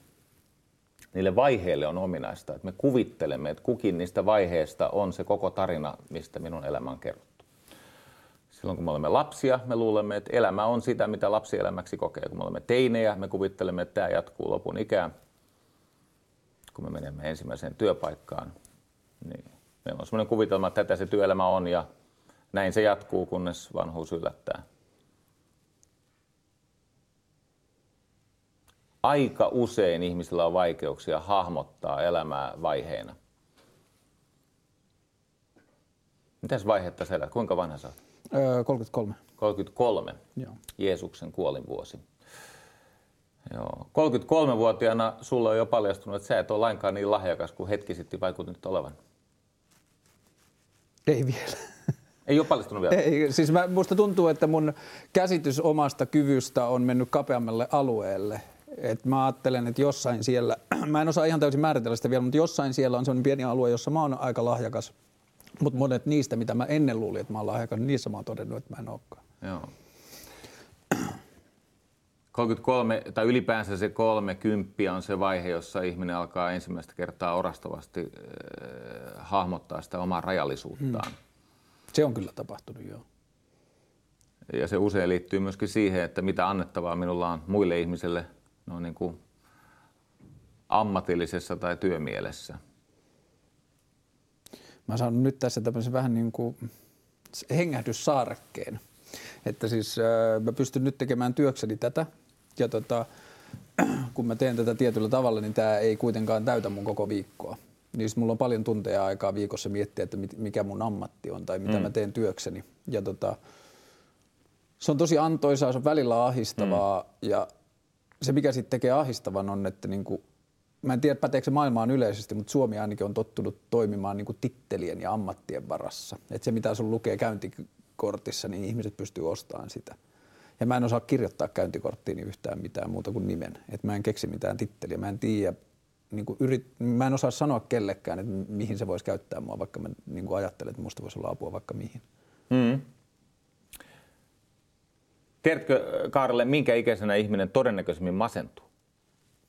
niille vaiheille on ominaista, että me kuvittelemme, että kukin niistä vaiheista on se koko tarina, mistä minun elämä on kerrottu. Silloin kun me olemme lapsia, me luulemme, että elämä on sitä, mitä lapsi elämäksi kokee. Kun me olemme teinejä, me kuvittelemme, että tämä jatkuu lopun ikään. Kun me menemme ensimmäiseen työpaikkaan, niin meillä on sellainen kuvitelma, että tätä se työelämä on ja näin se jatkuu, kunnes vanhuus yllättää. Aika usein ihmisillä on vaikeuksia hahmottaa elämää vaiheena. Mitäs vaihetta sä elät? Kuinka vanha sä oot? Öö, 33. 33. Joo. Jeesuksen kuolinvuosi. Joo. 33-vuotiaana sulla on jo paljastunut, että sä et ole lainkaan niin lahjakas kuin hetki sitten vaikutit olevan. Ei vielä. Ei ole paljastunut vielä? Ei, siis mä, musta tuntuu, että mun käsitys omasta kyvystä on mennyt kapeammalle alueelle. Et mä ajattelen, että jossain siellä, mä en osaa ihan täysin määritellä sitä vielä, mutta jossain siellä on sellainen pieni alue, jossa mä oon aika lahjakas. Mutta monet niistä, mitä mä ennen luulin, että mä oon lahjakas, niin niissä mä oon todennut, että mä en olekaan. Joo. 33 tai ylipäänsä se 30 on se vaihe, jossa ihminen alkaa ensimmäistä kertaa orastavasti äh, hahmottaa sitä omaa rajallisuuttaan. Hmm. Se on kyllä tapahtunut, joo. Ja se usein liittyy myöskin siihen, että mitä annettavaa minulla on muille ihmisille no niin kuin ammatillisessa tai työmielessä. Mä saan nyt tässä tämmöisen vähän niin kuin hengähdyssaarekkeen. Että siis äh, mä pystyn nyt tekemään työkseni tätä ja tota, kun mä teen tätä tietyllä tavalla, niin tämä ei kuitenkaan täytä mun koko viikkoa. Niin mulla on paljon tunteja aikaa viikossa miettiä, että mikä mun ammatti on tai mitä mm. mä teen työkseni. Ja tota, se on tosi antoisaa, se on välillä ahistavaa mm. ja se mikä sitten tekee ahistavan on, että niinku, mä en tiedä päteekö se maailmaan yleisesti, mutta Suomi ainakin on tottunut toimimaan niinku tittelien ja ammattien varassa. Että se mitä sun lukee käyntikortissa, niin ihmiset pystyy ostamaan sitä. Ja mä en osaa kirjoittaa käyntikorttiin yhtään mitään muuta kuin nimen. Et mä en keksi mitään titteliä. Mä en tiedä, niin kuin yrit, mä en osaa sanoa kellekään, että mihin se voisi käyttää mua, vaikka mä niin kuin ajattelen, että musta voisi olla apua vaikka mihin. Mm. Tiedätkö, Kaarle, minkä ikäisenä ihminen todennäköisemmin masentuu?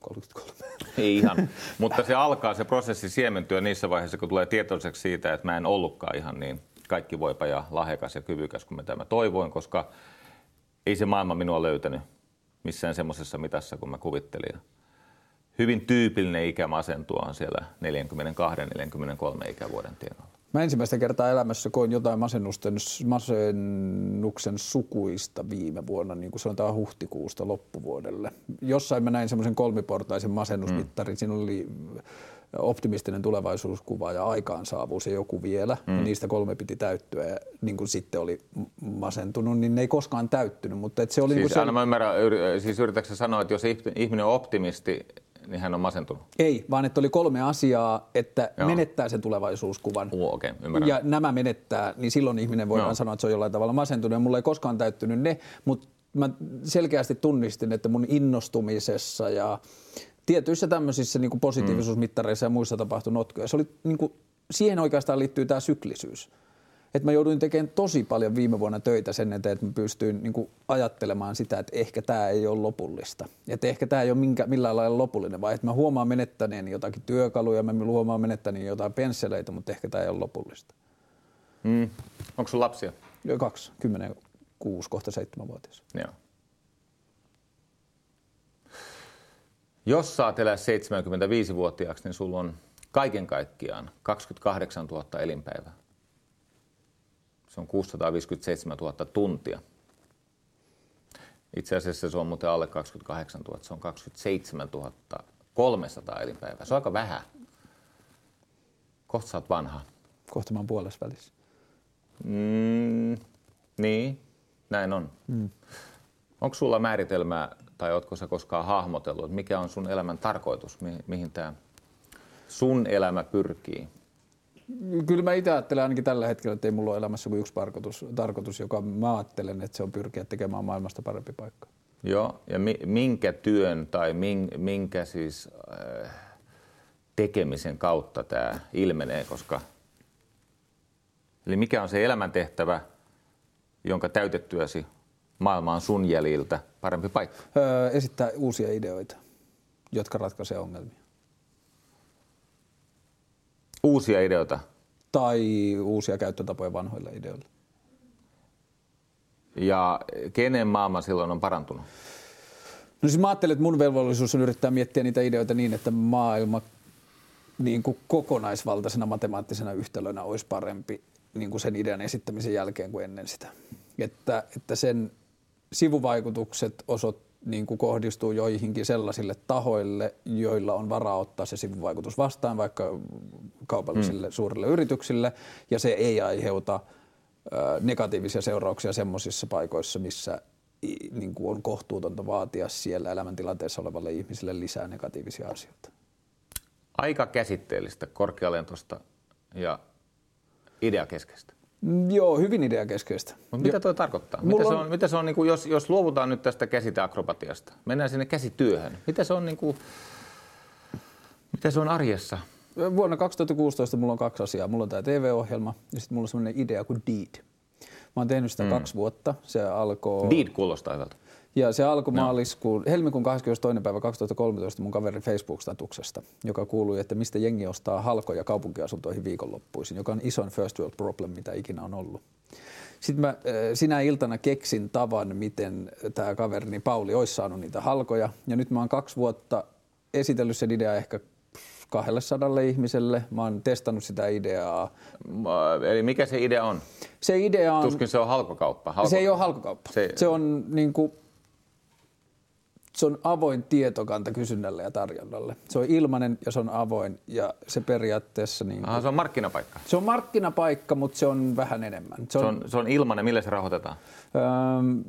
33. Ei ihan, mutta se alkaa se prosessi siementyä niissä vaiheissa, kun tulee tietoiseksi siitä, että mä en ollutkaan ihan niin kaikki voipa ja lahjakas ja kyvykäs kuin mitä mä toivoin, koska ei se maailma minua löytänyt missään semmoisessa mitassa kuin mä kuvittelin. Hyvin tyypillinen ikä masentua on siellä 42-43 ikävuoden tienoilla. Mä ensimmäistä kertaa elämässä koin jotain masennusten, masennuksen sukuista viime vuonna, niin kuin sanotaan huhtikuusta loppuvuodelle. Jossain mä näin semmoisen kolmiportaisen masennusmittarin. Mm. Siinä oli optimistinen tulevaisuuskuva ja aikaansaavuus ja joku vielä. Mm. Ja niistä kolme piti täyttyä ja niin kuin sitten oli masentunut, niin ne ei koskaan täyttynyt. Mutta et se oli siis, niin kuin se... mä ymmärrän, siis yritätkö sanoa, että jos ihminen on optimisti, niin hän on masentunut? Ei, vaan että oli kolme asiaa, että Joo. menettää sen tulevaisuuskuvan. Uh, okay, ja nämä menettää, niin silloin ihminen voi sanoa, että se on jollain tavalla masentunut. Ja mulla ei koskaan täyttynyt ne, mutta mä selkeästi tunnistin, että mun innostumisessa ja tietyissä tämmöisissä niin kuin positiivisuusmittareissa ja muissa tapahtui notkoja. Se oli, niin kuin, siihen oikeastaan liittyy tämä syklisyys. Et mä jouduin tekemään tosi paljon viime vuonna töitä sen eteen, että mä pystyin niin kuin, ajattelemaan sitä, että ehkä tämä ei ole lopullista. Että ehkä tämä ei ole minkä, millään lailla lopullinen, vaan että mä huomaan menettäneeni jotakin työkaluja, mä huomaan menettäneeni jotain pensseleitä, mutta ehkä tämä ei ole lopullista. Mm. Onko sun lapsia? Jo kaksi, kymmenen, kuusi, kohta seitsemänvuotias. Joo. Jos saat elää 75-vuotiaaksi, niin sulla on kaiken kaikkiaan 28 000 elinpäivää. Se on 657 000 tuntia. Itse asiassa se on muuten alle 28 000, se on 27 300 elinpäivää. Se on aika vähän. Kohta sä oot vanha. Kohta mä oon puolessa välissä. Mm, niin, näin on. Mm. Onko sulla määritelmää tai ootko sä koskaan hahmotellut, mikä on sun elämän tarkoitus, mihin, mihin tämä sun elämä pyrkii? Kyllä mä itse ajattelen ainakin tällä hetkellä, että ei mulla ole elämässä kuin yksi tarkoitus, tarkoitus joka mä ajattelen, että se on pyrkiä tekemään maailmasta parempi paikka. Joo, ja mi, minkä työn tai min, minkä siis äh, tekemisen kautta tämä ilmenee, koska Eli mikä on se elämäntehtävä, jonka täytettyäsi maailma on sun jäljiltä parempi paikka? Öö, esittää uusia ideoita, jotka ratkaisee ongelmia. Uusia ideoita? Tai uusia käyttötapoja vanhoille ideoille. Ja kenen maailma silloin on parantunut? No siis mä ajattelen, että mun velvollisuus on yrittää miettiä niitä ideoita niin, että maailma niin kuin kokonaisvaltaisena matemaattisena yhtälönä olisi parempi niin kuin sen idean esittämisen jälkeen kuin ennen sitä. Että, että sen sivuvaikutukset osot, niin kuin kohdistuu joihinkin sellaisille tahoille, joilla on varaa ottaa se sivuvaikutus vastaan, vaikka kaupallisille mm. suurille yrityksille, ja se ei aiheuta ö, negatiivisia seurauksia semmoisissa paikoissa, missä niin kuin on kohtuutonta vaatia siellä elämäntilanteessa olevalle ihmiselle lisää negatiivisia asioita. Aika käsitteellistä, korkealentoista ja ideakeskeistä. Mm, Joo, hyvin ideakeskeistä. Mutta mitä tuo tarkoittaa? Mulla Mitä se on- on, mitä se on niin kuin, jos, jos luovutaan nyt tästä käsiteakrobatiasta, mennään sinne käsityöhön. Mitä se on, niin kuin, mitä se on arjessa? Vuonna 2016 mulla on kaksi asiaa. Mulla on tämä TV-ohjelma ja sitten mulla on sellainen idea kuin Deed. Mä oon tehnyt sitä mm. kaksi vuotta. Se alkoi... Deed kuulostaa hyvältä. Ja se alkoi maaliskuun, helmikuun 22. päivä 2013 mun kaverin Facebook-statuksesta, joka kuului, että mistä jengi ostaa halkoja kaupunkiasuntoihin viikonloppuisin, joka on isoin first world problem, mitä ikinä on ollut. Sitten mä sinä iltana keksin tavan, miten tämä kaverini Pauli olisi saanut niitä halkoja. Ja nyt mä oon kaksi vuotta esitellyt sen idea ehkä 200 ihmiselle. Mä oon testannut sitä ideaa. Eli mikä se idea on? Se idea on... Tuskin se on halkokauppa. Halko... Se ei ole halkokauppa. Se, Se- se on niin kuin, se on avoin tietokanta kysynnälle ja tarjonnalle. Se on ilmainen ja se on avoin ja se periaatteessa niin Aha, se on markkinapaikka. se on markkinapaikka, mutta se on vähän enemmän. Se Se on, on, se on ilmanen, millä se rahoitetaan? ähm,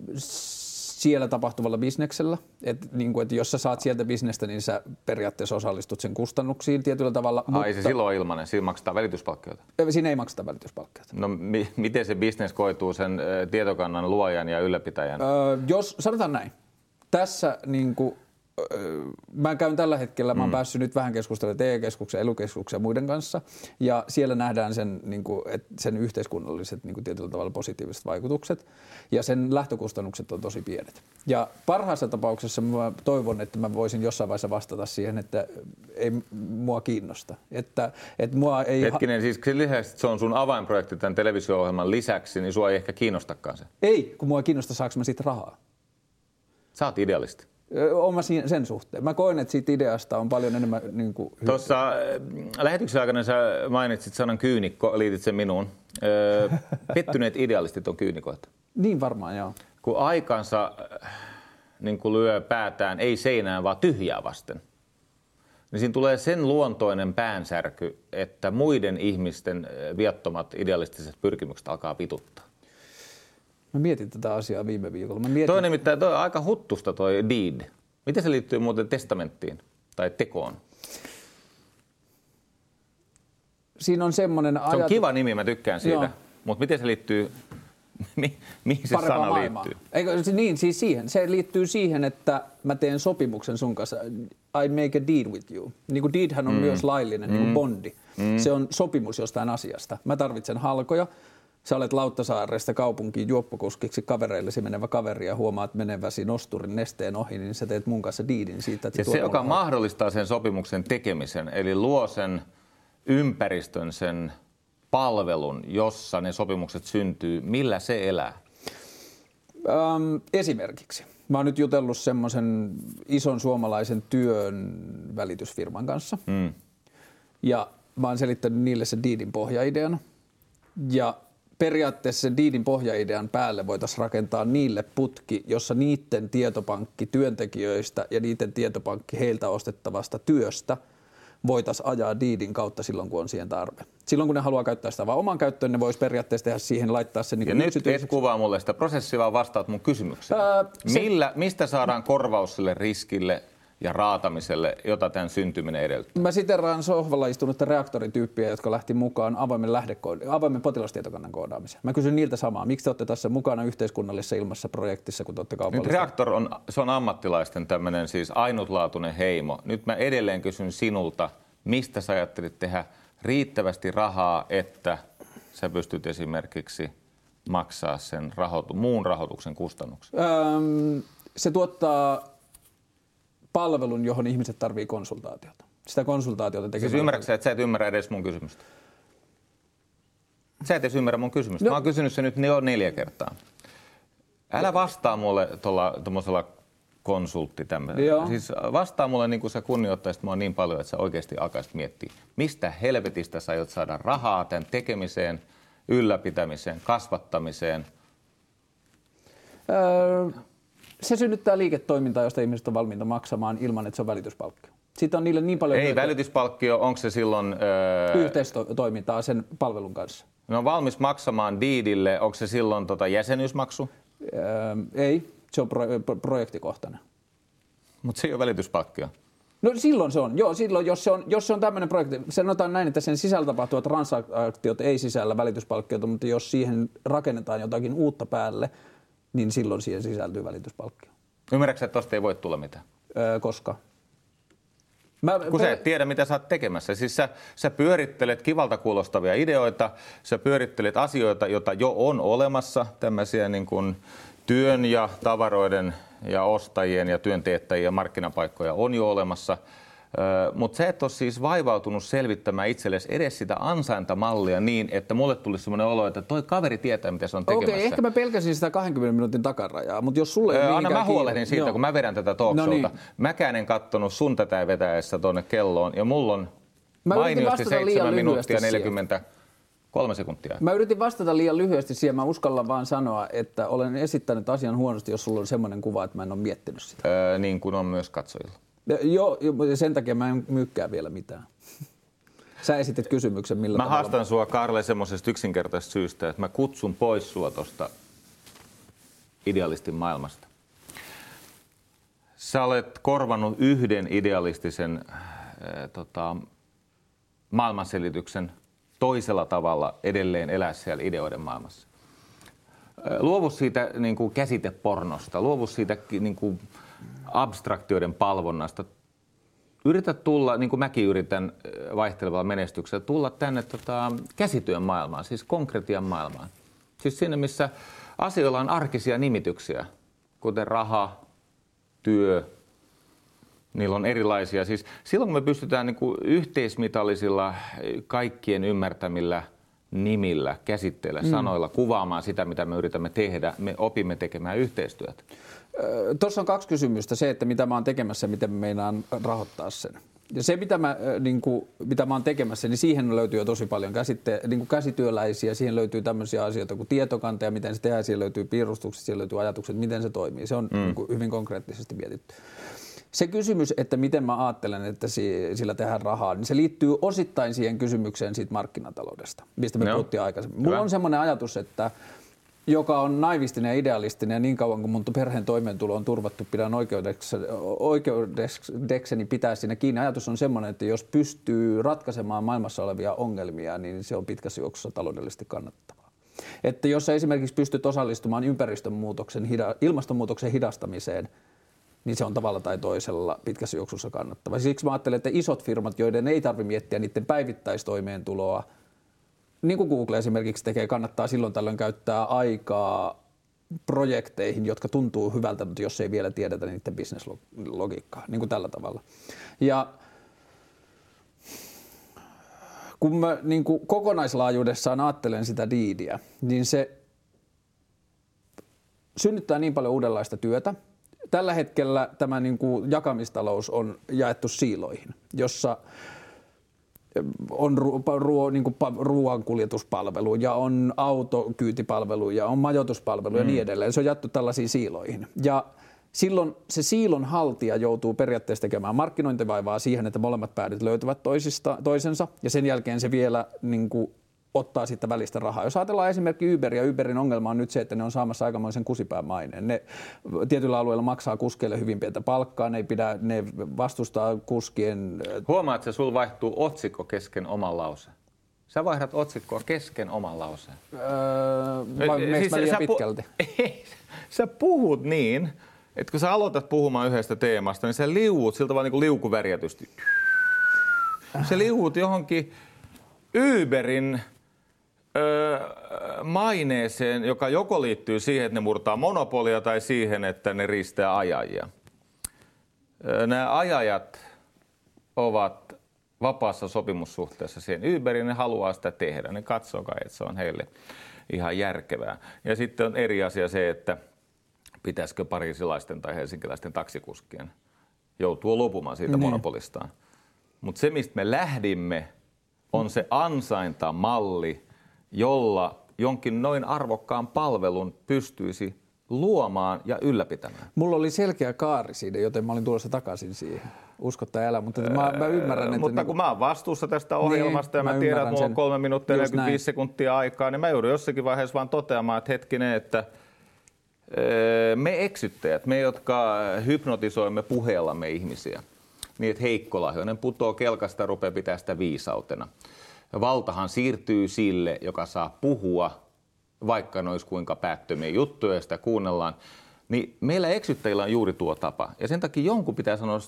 siellä tapahtuvalla bisneksellä. Et, niin kuin, että jos sä saat sieltä bisnestä, niin sä periaatteessa osallistut sen kustannuksiin tietyllä tavalla. Ai se silloin on ilmanen, siinä maksetaan välityspalkkioita. mutta siinä ei makseta välityspalkkioita. No mi- miten se bisnes koituu sen ö, tietokannan luojan ja ylläpitäjän? Öö, jos, sanotaan näin. Tässä niin kuin, mä käyn tällä hetkellä, mä oon päässyt nyt vähän keskustelemaan TE-keskuksen, elukeskuksen ja muiden kanssa. Ja siellä nähdään sen, niin kuin, et sen yhteiskunnalliset niin kuin tietyllä tavalla positiiviset vaikutukset. Ja sen lähtökustannukset on tosi pienet. Ja parhaassa tapauksessa mä toivon, että mä voisin jossain vaiheessa vastata siihen, että ei mua kiinnosta. Että, että mua ei... ha- Hetkinen, siis sen lisäksi, että se on sun avainprojekti tämän televisio-ohjelman lisäksi, niin sua ei ehkä kiinnostakaan se. Ei, kun mua ei kiinnosta, saako mä siitä rahaa. Sä oot idealisti. Siinä- sen suhteen. Mä koen, että siitä ideasta on paljon enemmän niin kuin, Tuossa äh, lähetyksen aikana sä mainitsit sanan kyynikko, liitit sen minuun. Öö, pettyneet idealistit on kyynikoita. Niin varmaan, joo. Kun aikansa äh, niin kun lyö päätään ei seinään, vaan tyhjää vasten, niin siinä tulee sen luontoinen päänsärky, että muiden ihmisten äh, viattomat idealistiset pyrkimykset alkaa pituttaa. Mä mietin tätä asiaa viime viikolla. Mä mietin, Toi nimittäin toi on aika huttusta toi deed. Miten se liittyy muuten testamenttiin tai tekoon? siinä on semmoinen Se on ajatus... kiva nimi, mä tykkään siitä. Joo. Mutta miten se liittyy, mi, mihin se parempaa sana maailmaa. liittyy? Eikö, niin, siis siihen. Se liittyy siihen, että mä teen sopimuksen sun kanssa. I make a deed with you. Niin kuin deedhän on mm. myös laillinen, niin kuin bondi. Mm. Se on sopimus jostain asiasta. Mä tarvitsen halkoja. Sä olet Lauttasaaresta kaupunkiin juoppokuskiksi kavereillesi menevä kaveri ja huomaat meneväsi nosturin nesteen ohi, niin sä teet mun kanssa diidin siitä, että Ja se, joka mulle mahdollistaa sen sopimuksen tekemisen, eli luo sen ympäristön, sen palvelun, jossa ne sopimukset syntyy, millä se elää? Ähm, esimerkiksi. Mä oon nyt jutellut semmoisen ison suomalaisen työn välitysfirman kanssa. Mm. Ja mä oon selittänyt niille sen diidin pohjaidean. Ja periaatteessa sen diidin pohjaidean päälle voitaisiin rakentaa niille putki, jossa niiden tietopankki työntekijöistä ja niiden tietopankki heiltä ostettavasta työstä voitaisiin ajaa diidin kautta silloin, kun on siihen tarve. Silloin, kun ne haluaa käyttää sitä vaan oman käyttöön, ne voisi periaatteessa tehdä siihen, laittaa sen niin nyt et kuvaa mulle sitä prosessia, vaan vastaat mun kysymykseen. Ää, se- Millä, mistä saadaan korvaus sille riskille ja raatamiselle, jota tämän syntyminen edellyttää? Mä siteraan sohvalla istunutta reaktorityyppiä, jotka lähti mukaan avoimen, lähdekood- avoimen potilastietokannan koodaamiseen. Mä kysyn niiltä samaa. Miksi te olette tässä mukana yhteiskunnallisessa ilmassa projektissa, kun te olette Nyt kaupallisia? Reaktor on, se on ammattilaisten tämmöinen siis ainutlaatuinen heimo. Nyt mä edelleen kysyn sinulta, mistä sä ajattelit tehdä riittävästi rahaa, että sä pystyt esimerkiksi maksaa sen rahoitu, muun rahoituksen kustannuksen. Öm, se tuottaa palvelun, johon ihmiset tarvii konsultaatiota. Sitä konsultaatiota tekee. Siis ymmärrätkö että sä et ymmärrä edes mun kysymystä? Sä et edes ymmärrä mun kysymystä. No. Mä oon kysynyt sen nyt jo neljä kertaa. Älä vastaa mulle tuollaisella konsultti tämmöinen. Siis vastaa mulle niin kuin sä kunnioittaisit mua niin paljon, että sä oikeasti alkaisit miettiä, mistä helvetistä sä aiot saada rahaa tämän tekemiseen, ylläpitämiseen, kasvattamiseen. Öö, se synnyttää liiketoimintaa, josta ihmiset on valmiita maksamaan ilman, että se on välityspalkkio. Siitä on niille niin paljon Ei hyötyä- välityspalkkio, onko se silloin... Öö, yhteistoimintaa sen palvelun kanssa. ne on valmis maksamaan diidille, onko se silloin tota jäsenyysmaksu? Öö, ei. Se on pro, pro, projektikohtainen. Mutta se ei ole välityspalkkio. No silloin se on. Joo, silloin, jos se on, jos se on tämmöinen projekti, sanotaan näin, että sen sisällä tapahtuvat transaktiot ei sisällä välityspalkkiota, mutta jos siihen rakennetaan jotakin uutta päälle, niin silloin siihen sisältyy välityspalkkio. Ymmärrätkö, että tosta ei voi tulla mitään? Öö, koska? Mä, Kun sä et tiedä, mitä sä oot tekemässä. Siis sä, sä pyörittelet kivalta kuulostavia ideoita, sä pyörittelet asioita, joita jo on olemassa, tämmöisiä niin kuin työn ja tavaroiden ja ostajien ja työnteettäjien markkinapaikkoja on jo olemassa. Mutta sä et ole siis vaivautunut selvittämään itsellesi edes sitä ansaintamallia niin, että mulle tuli sellainen olo, että toi kaveri tietää, mitä se on tekemässä. Okei, okay, ehkä mä pelkäsin sitä 20 minuutin takarajaa, mutta jos sulle ei Anna mä huolehdin siitä, Joo. kun mä vedän tätä talkshowta. No niin. Mäkään en kattonut sun tätä vetäessä tuonne kelloon, ja mulla on mä mainiosti 7 minuuttia 40 siihen. Kolme sekuntia. Mä yritin vastata liian lyhyesti siihen. Mä uskallan vaan sanoa, että olen esittänyt asian huonosti, jos sulla on semmoinen kuva, että mä en ole miettinyt sitä. Öö, niin kuin on myös katsojilla. Joo, sen takia mä en myykkää vielä mitään. Sä esitit kysymyksen, millä Mä tavalla... haastan sua, Karle, semmoisesta yksinkertaisesta syystä, että mä kutsun pois sua tuosta idealistin maailmasta. Sä olet korvannut yhden idealistisen äh, tota, maailmanselityksen toisella tavalla edelleen elää siellä ideoiden maailmassa. Luovu siitä niin kuin käsitepornosta, luovu siitä niin kuin, abstraktioiden palvonnasta. Yritä tulla, niin kuin mäkin yritän vaihtelevalla menestyksellä, tulla tänne tota, käsityön maailmaan, siis konkretian maailmaan. Siis sinne, missä asioilla on arkisia nimityksiä, kuten raha, työ, niillä on erilaisia. Siis silloin kun me pystytään niin kuin yhteismitallisilla, kaikkien ymmärtämillä nimillä, käsitteillä, mm. sanoilla kuvaamaan sitä, mitä me yritämme tehdä, me opimme tekemään yhteistyötä. Tuossa on kaksi kysymystä. Se, että mitä mä oon tekemässä ja miten mä meinaan rahoittaa sen. Ja se, mitä mä, niin kuin, mitä mä oon tekemässä, niin siihen löytyy jo tosi paljon käsitte, niin kuin käsityöläisiä. Siihen löytyy tämmöisiä asioita kuin tietokanta ja miten se tehdään. Siihen löytyy piirustukset, siihen löytyy ajatukset, miten se toimii. Se on mm. niin kuin, hyvin konkreettisesti mietitty. Se kysymys, että miten mä ajattelen, että sillä tehdään rahaa, niin se liittyy osittain siihen kysymykseen siitä markkinataloudesta, mistä me no. puhuttiin aikaisemmin. Mulla on semmoinen ajatus, että – joka on naivistinen ja idealistinen ja niin kauan kuin mun perheen toimeentulo on turvattu, pidän oikeudekseni pitää siinä kiinni. Ajatus on semmoinen, että jos pystyy ratkaisemaan maailmassa olevia ongelmia, niin se on pitkässä juoksussa taloudellisesti kannattavaa. Että jos sä esimerkiksi pystyt osallistumaan ympäristönmuutoksen, ilmastonmuutoksen hidastamiseen, niin se on tavalla tai toisella pitkässä juoksussa kannattava. Siksi mä ajattelen, että isot firmat, joiden ei tarvitse miettiä niiden päivittäistoimeentuloa – niin kuin Google esimerkiksi tekee, kannattaa silloin tällöin käyttää aikaa projekteihin, jotka tuntuu hyvältä, mutta jos ei vielä tiedetä niiden bisneslogiikkaa, niin kuin tällä tavalla. Ja kun mä niin kuin kokonaislaajuudessaan ajattelen sitä diidiä, niin se synnyttää niin paljon uudenlaista työtä. Tällä hetkellä tämä niin kuin jakamistalous on jaettu siiloihin, jossa – on ruo, ruo, niin kuin ruoankuljetuspalvelu ja on autokyytipalvelu ja on majoituspalvelu mm. ja niin edelleen. Se on jaettu tällaisiin siiloihin. Ja silloin se siilon haltija joutuu periaatteessa tekemään markkinointivaivaa siihen, että molemmat päädyt löytävät toisista, toisensa ja sen jälkeen se vielä niin kuin, ottaa sitten välistä rahaa. Jos ajatellaan esimerkiksi Uber ja Uberin ongelma on nyt se, että ne on saamassa aikamoisen kusipäämaineen. Ne tietyllä alueella maksaa kuskeille hyvin pientä palkkaa, ne, ei pidä, ne vastustaa kuskien... Huomaat, että sulla vaihtuu otsikko kesken oman lauseen. Sä vaihdat otsikkoa kesken oman lauseen. Öö, vai siis mä liian pitkälti? Pu- ei, sä puhut niin, että kun sä aloitat puhumaan yhdestä teemasta, niin sä liuut siltä vaan niin kuin liukuvärjätysti. Se liuut johonkin Uberin maineeseen, joka joko liittyy siihen, että ne murtaa monopolia tai siihen, että ne riistää ajajia. nämä ajajat ovat vapaassa sopimussuhteessa siihen Uberin, ne haluaa sitä tehdä. Ne katsoo kai, että se on heille ihan järkevää. Ja sitten on eri asia se, että pitäisikö parisilaisten tai helsinkiläisten taksikuskien joutua luopumaan siitä niin. monopolistaan. Mutta se, mistä me lähdimme, on se ansaintamalli, jolla jonkin noin arvokkaan palvelun pystyisi luomaan ja ylläpitämään. Mulla oli selkeä kaari siinä, joten mä olin tulossa takaisin siihen. Usko tai älä, mutta mä, mä ymmärrän, että... Mutta niin, kun mä oon vastuussa tästä niin, ohjelmasta niin, ja mä, mä tiedän, että mulla on kolme minuuttia ja 45 sekuntia aikaa, niin mä joudun jossakin vaiheessa vaan toteamaan, että hetkinen, että me eksyttäjät, me jotka hypnotisoimme puheellamme ihmisiä, niin että heikkolahjoinen putoo kelkasta rupeaa pitää sitä viisautena. Valtahan siirtyy sille, joka saa puhua, vaikka ne olisi kuinka päättömiä juttuja ja sitä kuunnellaan. Niin meillä eksyttäjillä on juuri tuo tapa. Ja sen takia jonkun pitää sanoa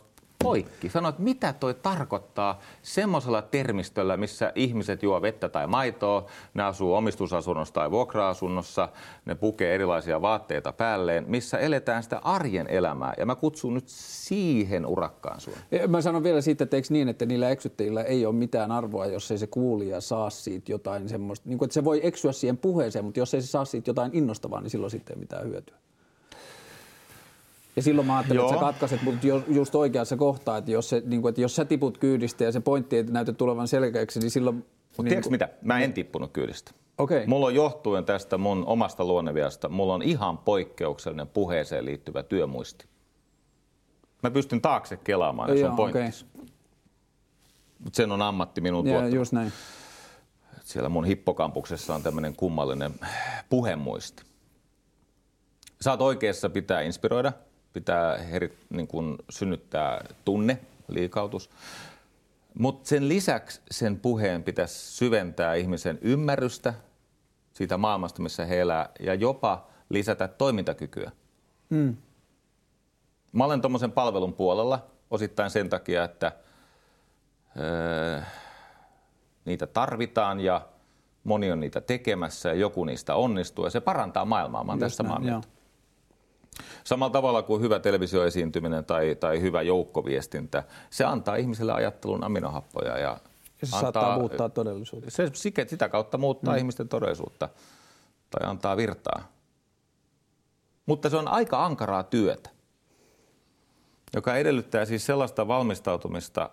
poikki. Sano, että mitä toi tarkoittaa semmoisella termistöllä, missä ihmiset juo vettä tai maitoa, ne asuu omistusasunnossa tai vuokra-asunnossa, ne pukee erilaisia vaatteita päälleen, missä eletään sitä arjen elämää. Ja mä kutsun nyt siihen urakkaan sun. Mä sanon vielä siitä, että eikö niin, että niillä eksyttäjillä ei ole mitään arvoa, jos ei se kuulija saa siitä jotain semmoista, niin kuin, että se voi eksyä siihen puheeseen, mutta jos ei se saa siitä jotain innostavaa, niin silloin sitten ei mitään hyötyä. Ja silloin mä ajattelin, Joo. että sä katkaiset mut just oikeassa kohtaa, että jos, se, niin kuin, että jos sä tiput kyydistä ja se pointti ei näytä tulevan selkeäksi, niin silloin... Mutta niin tiedätkö mitä? Mä en tippunut kyydistä. Okay. Mulla on johtuen tästä mun omasta luonneviasta, mulla on ihan poikkeuksellinen puheeseen liittyvä työmuisti. Mä pystyn taakse kelaamaan, jos on pointti. Okay. Mutta sen on ammatti minun yeah, just näin. Siellä mun hippokampuksessa on tämmöinen kummallinen puhemuisti. Saat oikeassa pitää inspiroida – pitää heri, niin kuin synnyttää tunne, liikautus. Mutta sen lisäksi sen puheen pitäisi syventää ihmisen ymmärrystä siitä maailmasta, missä he elää, ja jopa lisätä toimintakykyä. Mm. Mä olen tuommoisen palvelun puolella osittain sen takia, että öö, niitä tarvitaan ja moni on niitä tekemässä ja joku niistä onnistuu ja se parantaa maailmaa. Mä olen samaa mieltä. Samalla tavalla kuin hyvä televisioesiintyminen tai, tai hyvä joukkoviestintä, se antaa ihmiselle ajattelun aminohappoja. Ja, ja se antaa, saattaa muuttaa todellisuutta. Se sitä kautta muuttaa mm. ihmisten todellisuutta tai antaa virtaa. Mutta se on aika ankaraa työtä, joka edellyttää siis sellaista valmistautumista,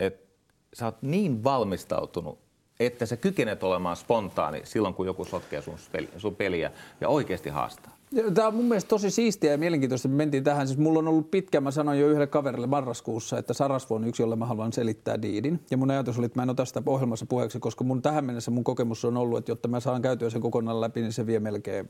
että sä oot niin valmistautunut, että sä kykenet olemaan spontaani silloin, kun joku sotkee sun, sun peliä ja oikeasti haastaa. Tämä on mun mielestä tosi siistiä ja mielenkiintoista, että me mentiin tähän. Siis mulla on ollut pitkä, mä sanoin jo yhdelle kaverille marraskuussa, että Sarasvo on yksi, jolle mä haluan selittää diidin. Ja mun ajatus oli, että mä en ota sitä ohjelmassa puheeksi, koska mun tähän mennessä mun kokemus on ollut, että jotta mä saan käytyä sen kokonaan läpi, niin se vie melkein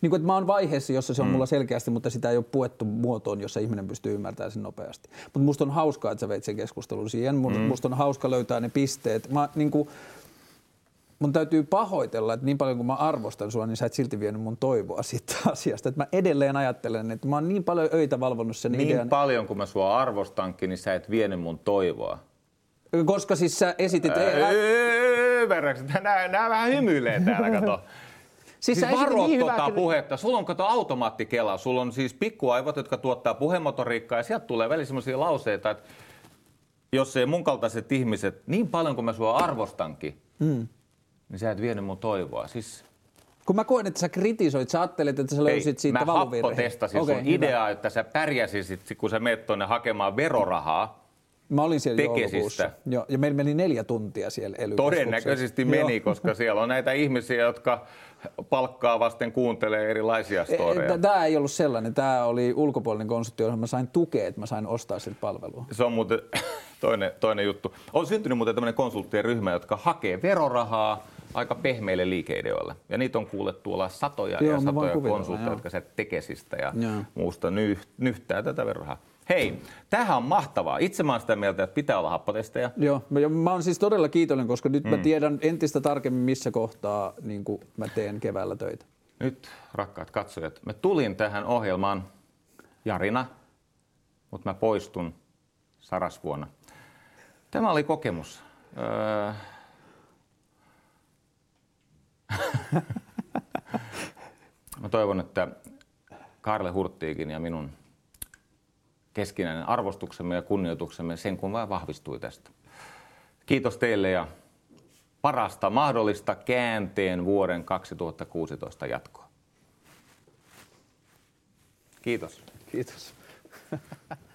niin kuin, että mä oon vaiheessa, jossa se on mm. mulla selkeästi, mutta sitä ei ole puettu muotoon, jossa ihminen pystyy ymmärtämään sen nopeasti. Mutta musta on hauskaa, että sä veit sen keskustelun siihen. Mm. Musta on hauska löytää ne pisteet. Mä, niin kuin, mun täytyy pahoitella, että niin paljon kuin mä arvostan sua, niin sä et silti vienyt mun toivoa siitä asiasta. Että mä edelleen ajattelen, että mä oon niin paljon öitä valvonnut sen niin idean. paljon kuin mä sua arvostankin, niin sä et vienyt mun toivoa. Koska siis sä esitit... Ymmärrätkö? Nämä vähän hymyilee täällä, kato. Siis, siis varo niin tota puhetta. Sulla on kato automaattikela. Sulla on siis pikkuaivot, jotka tuottaa puhemotoriikkaa ja sieltä tulee välillä sellaisia lauseita, että jos ei mun kaltaiset ihmiset, niin paljon kuin mä sua arvostankin, mm niin sä et vienyt mun toivoa. Siis kun mä koen, että sä kritisoit, sä ajattelet, että sä löysit Ei, siitä mä happotestasin okay, sun hyvä. ideaa, että sä pärjäsisit, kun sä menet tuonne hakemaan verorahaa. Mä olin siellä tekesistä. Joo, ja meillä meni neljä tuntia siellä ely Todennäköisesti meni, koska siellä on näitä ihmisiä, jotka palkkaa vasten kuuntelee erilaisia e, storeja. Tämä ei ollut sellainen. Tämä oli ulkopuolinen konsultti, johon mä sain tukea, että mä sain ostaa siltä palvelua. Se on muuten toinen, toinen juttu. On syntynyt muuten tämmöinen konsulttien ryhmä, jotka hakee verorahaa aika pehmeille liikeideoille. Ja niitä on kuullut tuolla satoja Joo, ja satoja konsultteja, jotka se tekesistä ja Joo. muusta nyhtää tätä verorahaa. Hei, tämähän on mahtavaa. Itse mä oon sitä mieltä, että pitää olla happotestejä. Joo, mä, mä oon siis todella kiitollinen, koska nyt mm. mä tiedän entistä tarkemmin, missä kohtaa niin mä teen keväällä töitä. Nyt, rakkaat katsojat, mä tulin tähän ohjelmaan Jarina, mutta mä poistun sarasvuonna. Tämä oli kokemus. Öö... mä toivon, että Karle Hurttiikin ja minun keskinäinen arvostuksemme ja kunnioituksemme sen kun vain vahvistui tästä. Kiitos teille ja parasta mahdollista käänteen vuoden 2016 jatkoa. Kiitos. Kiitos.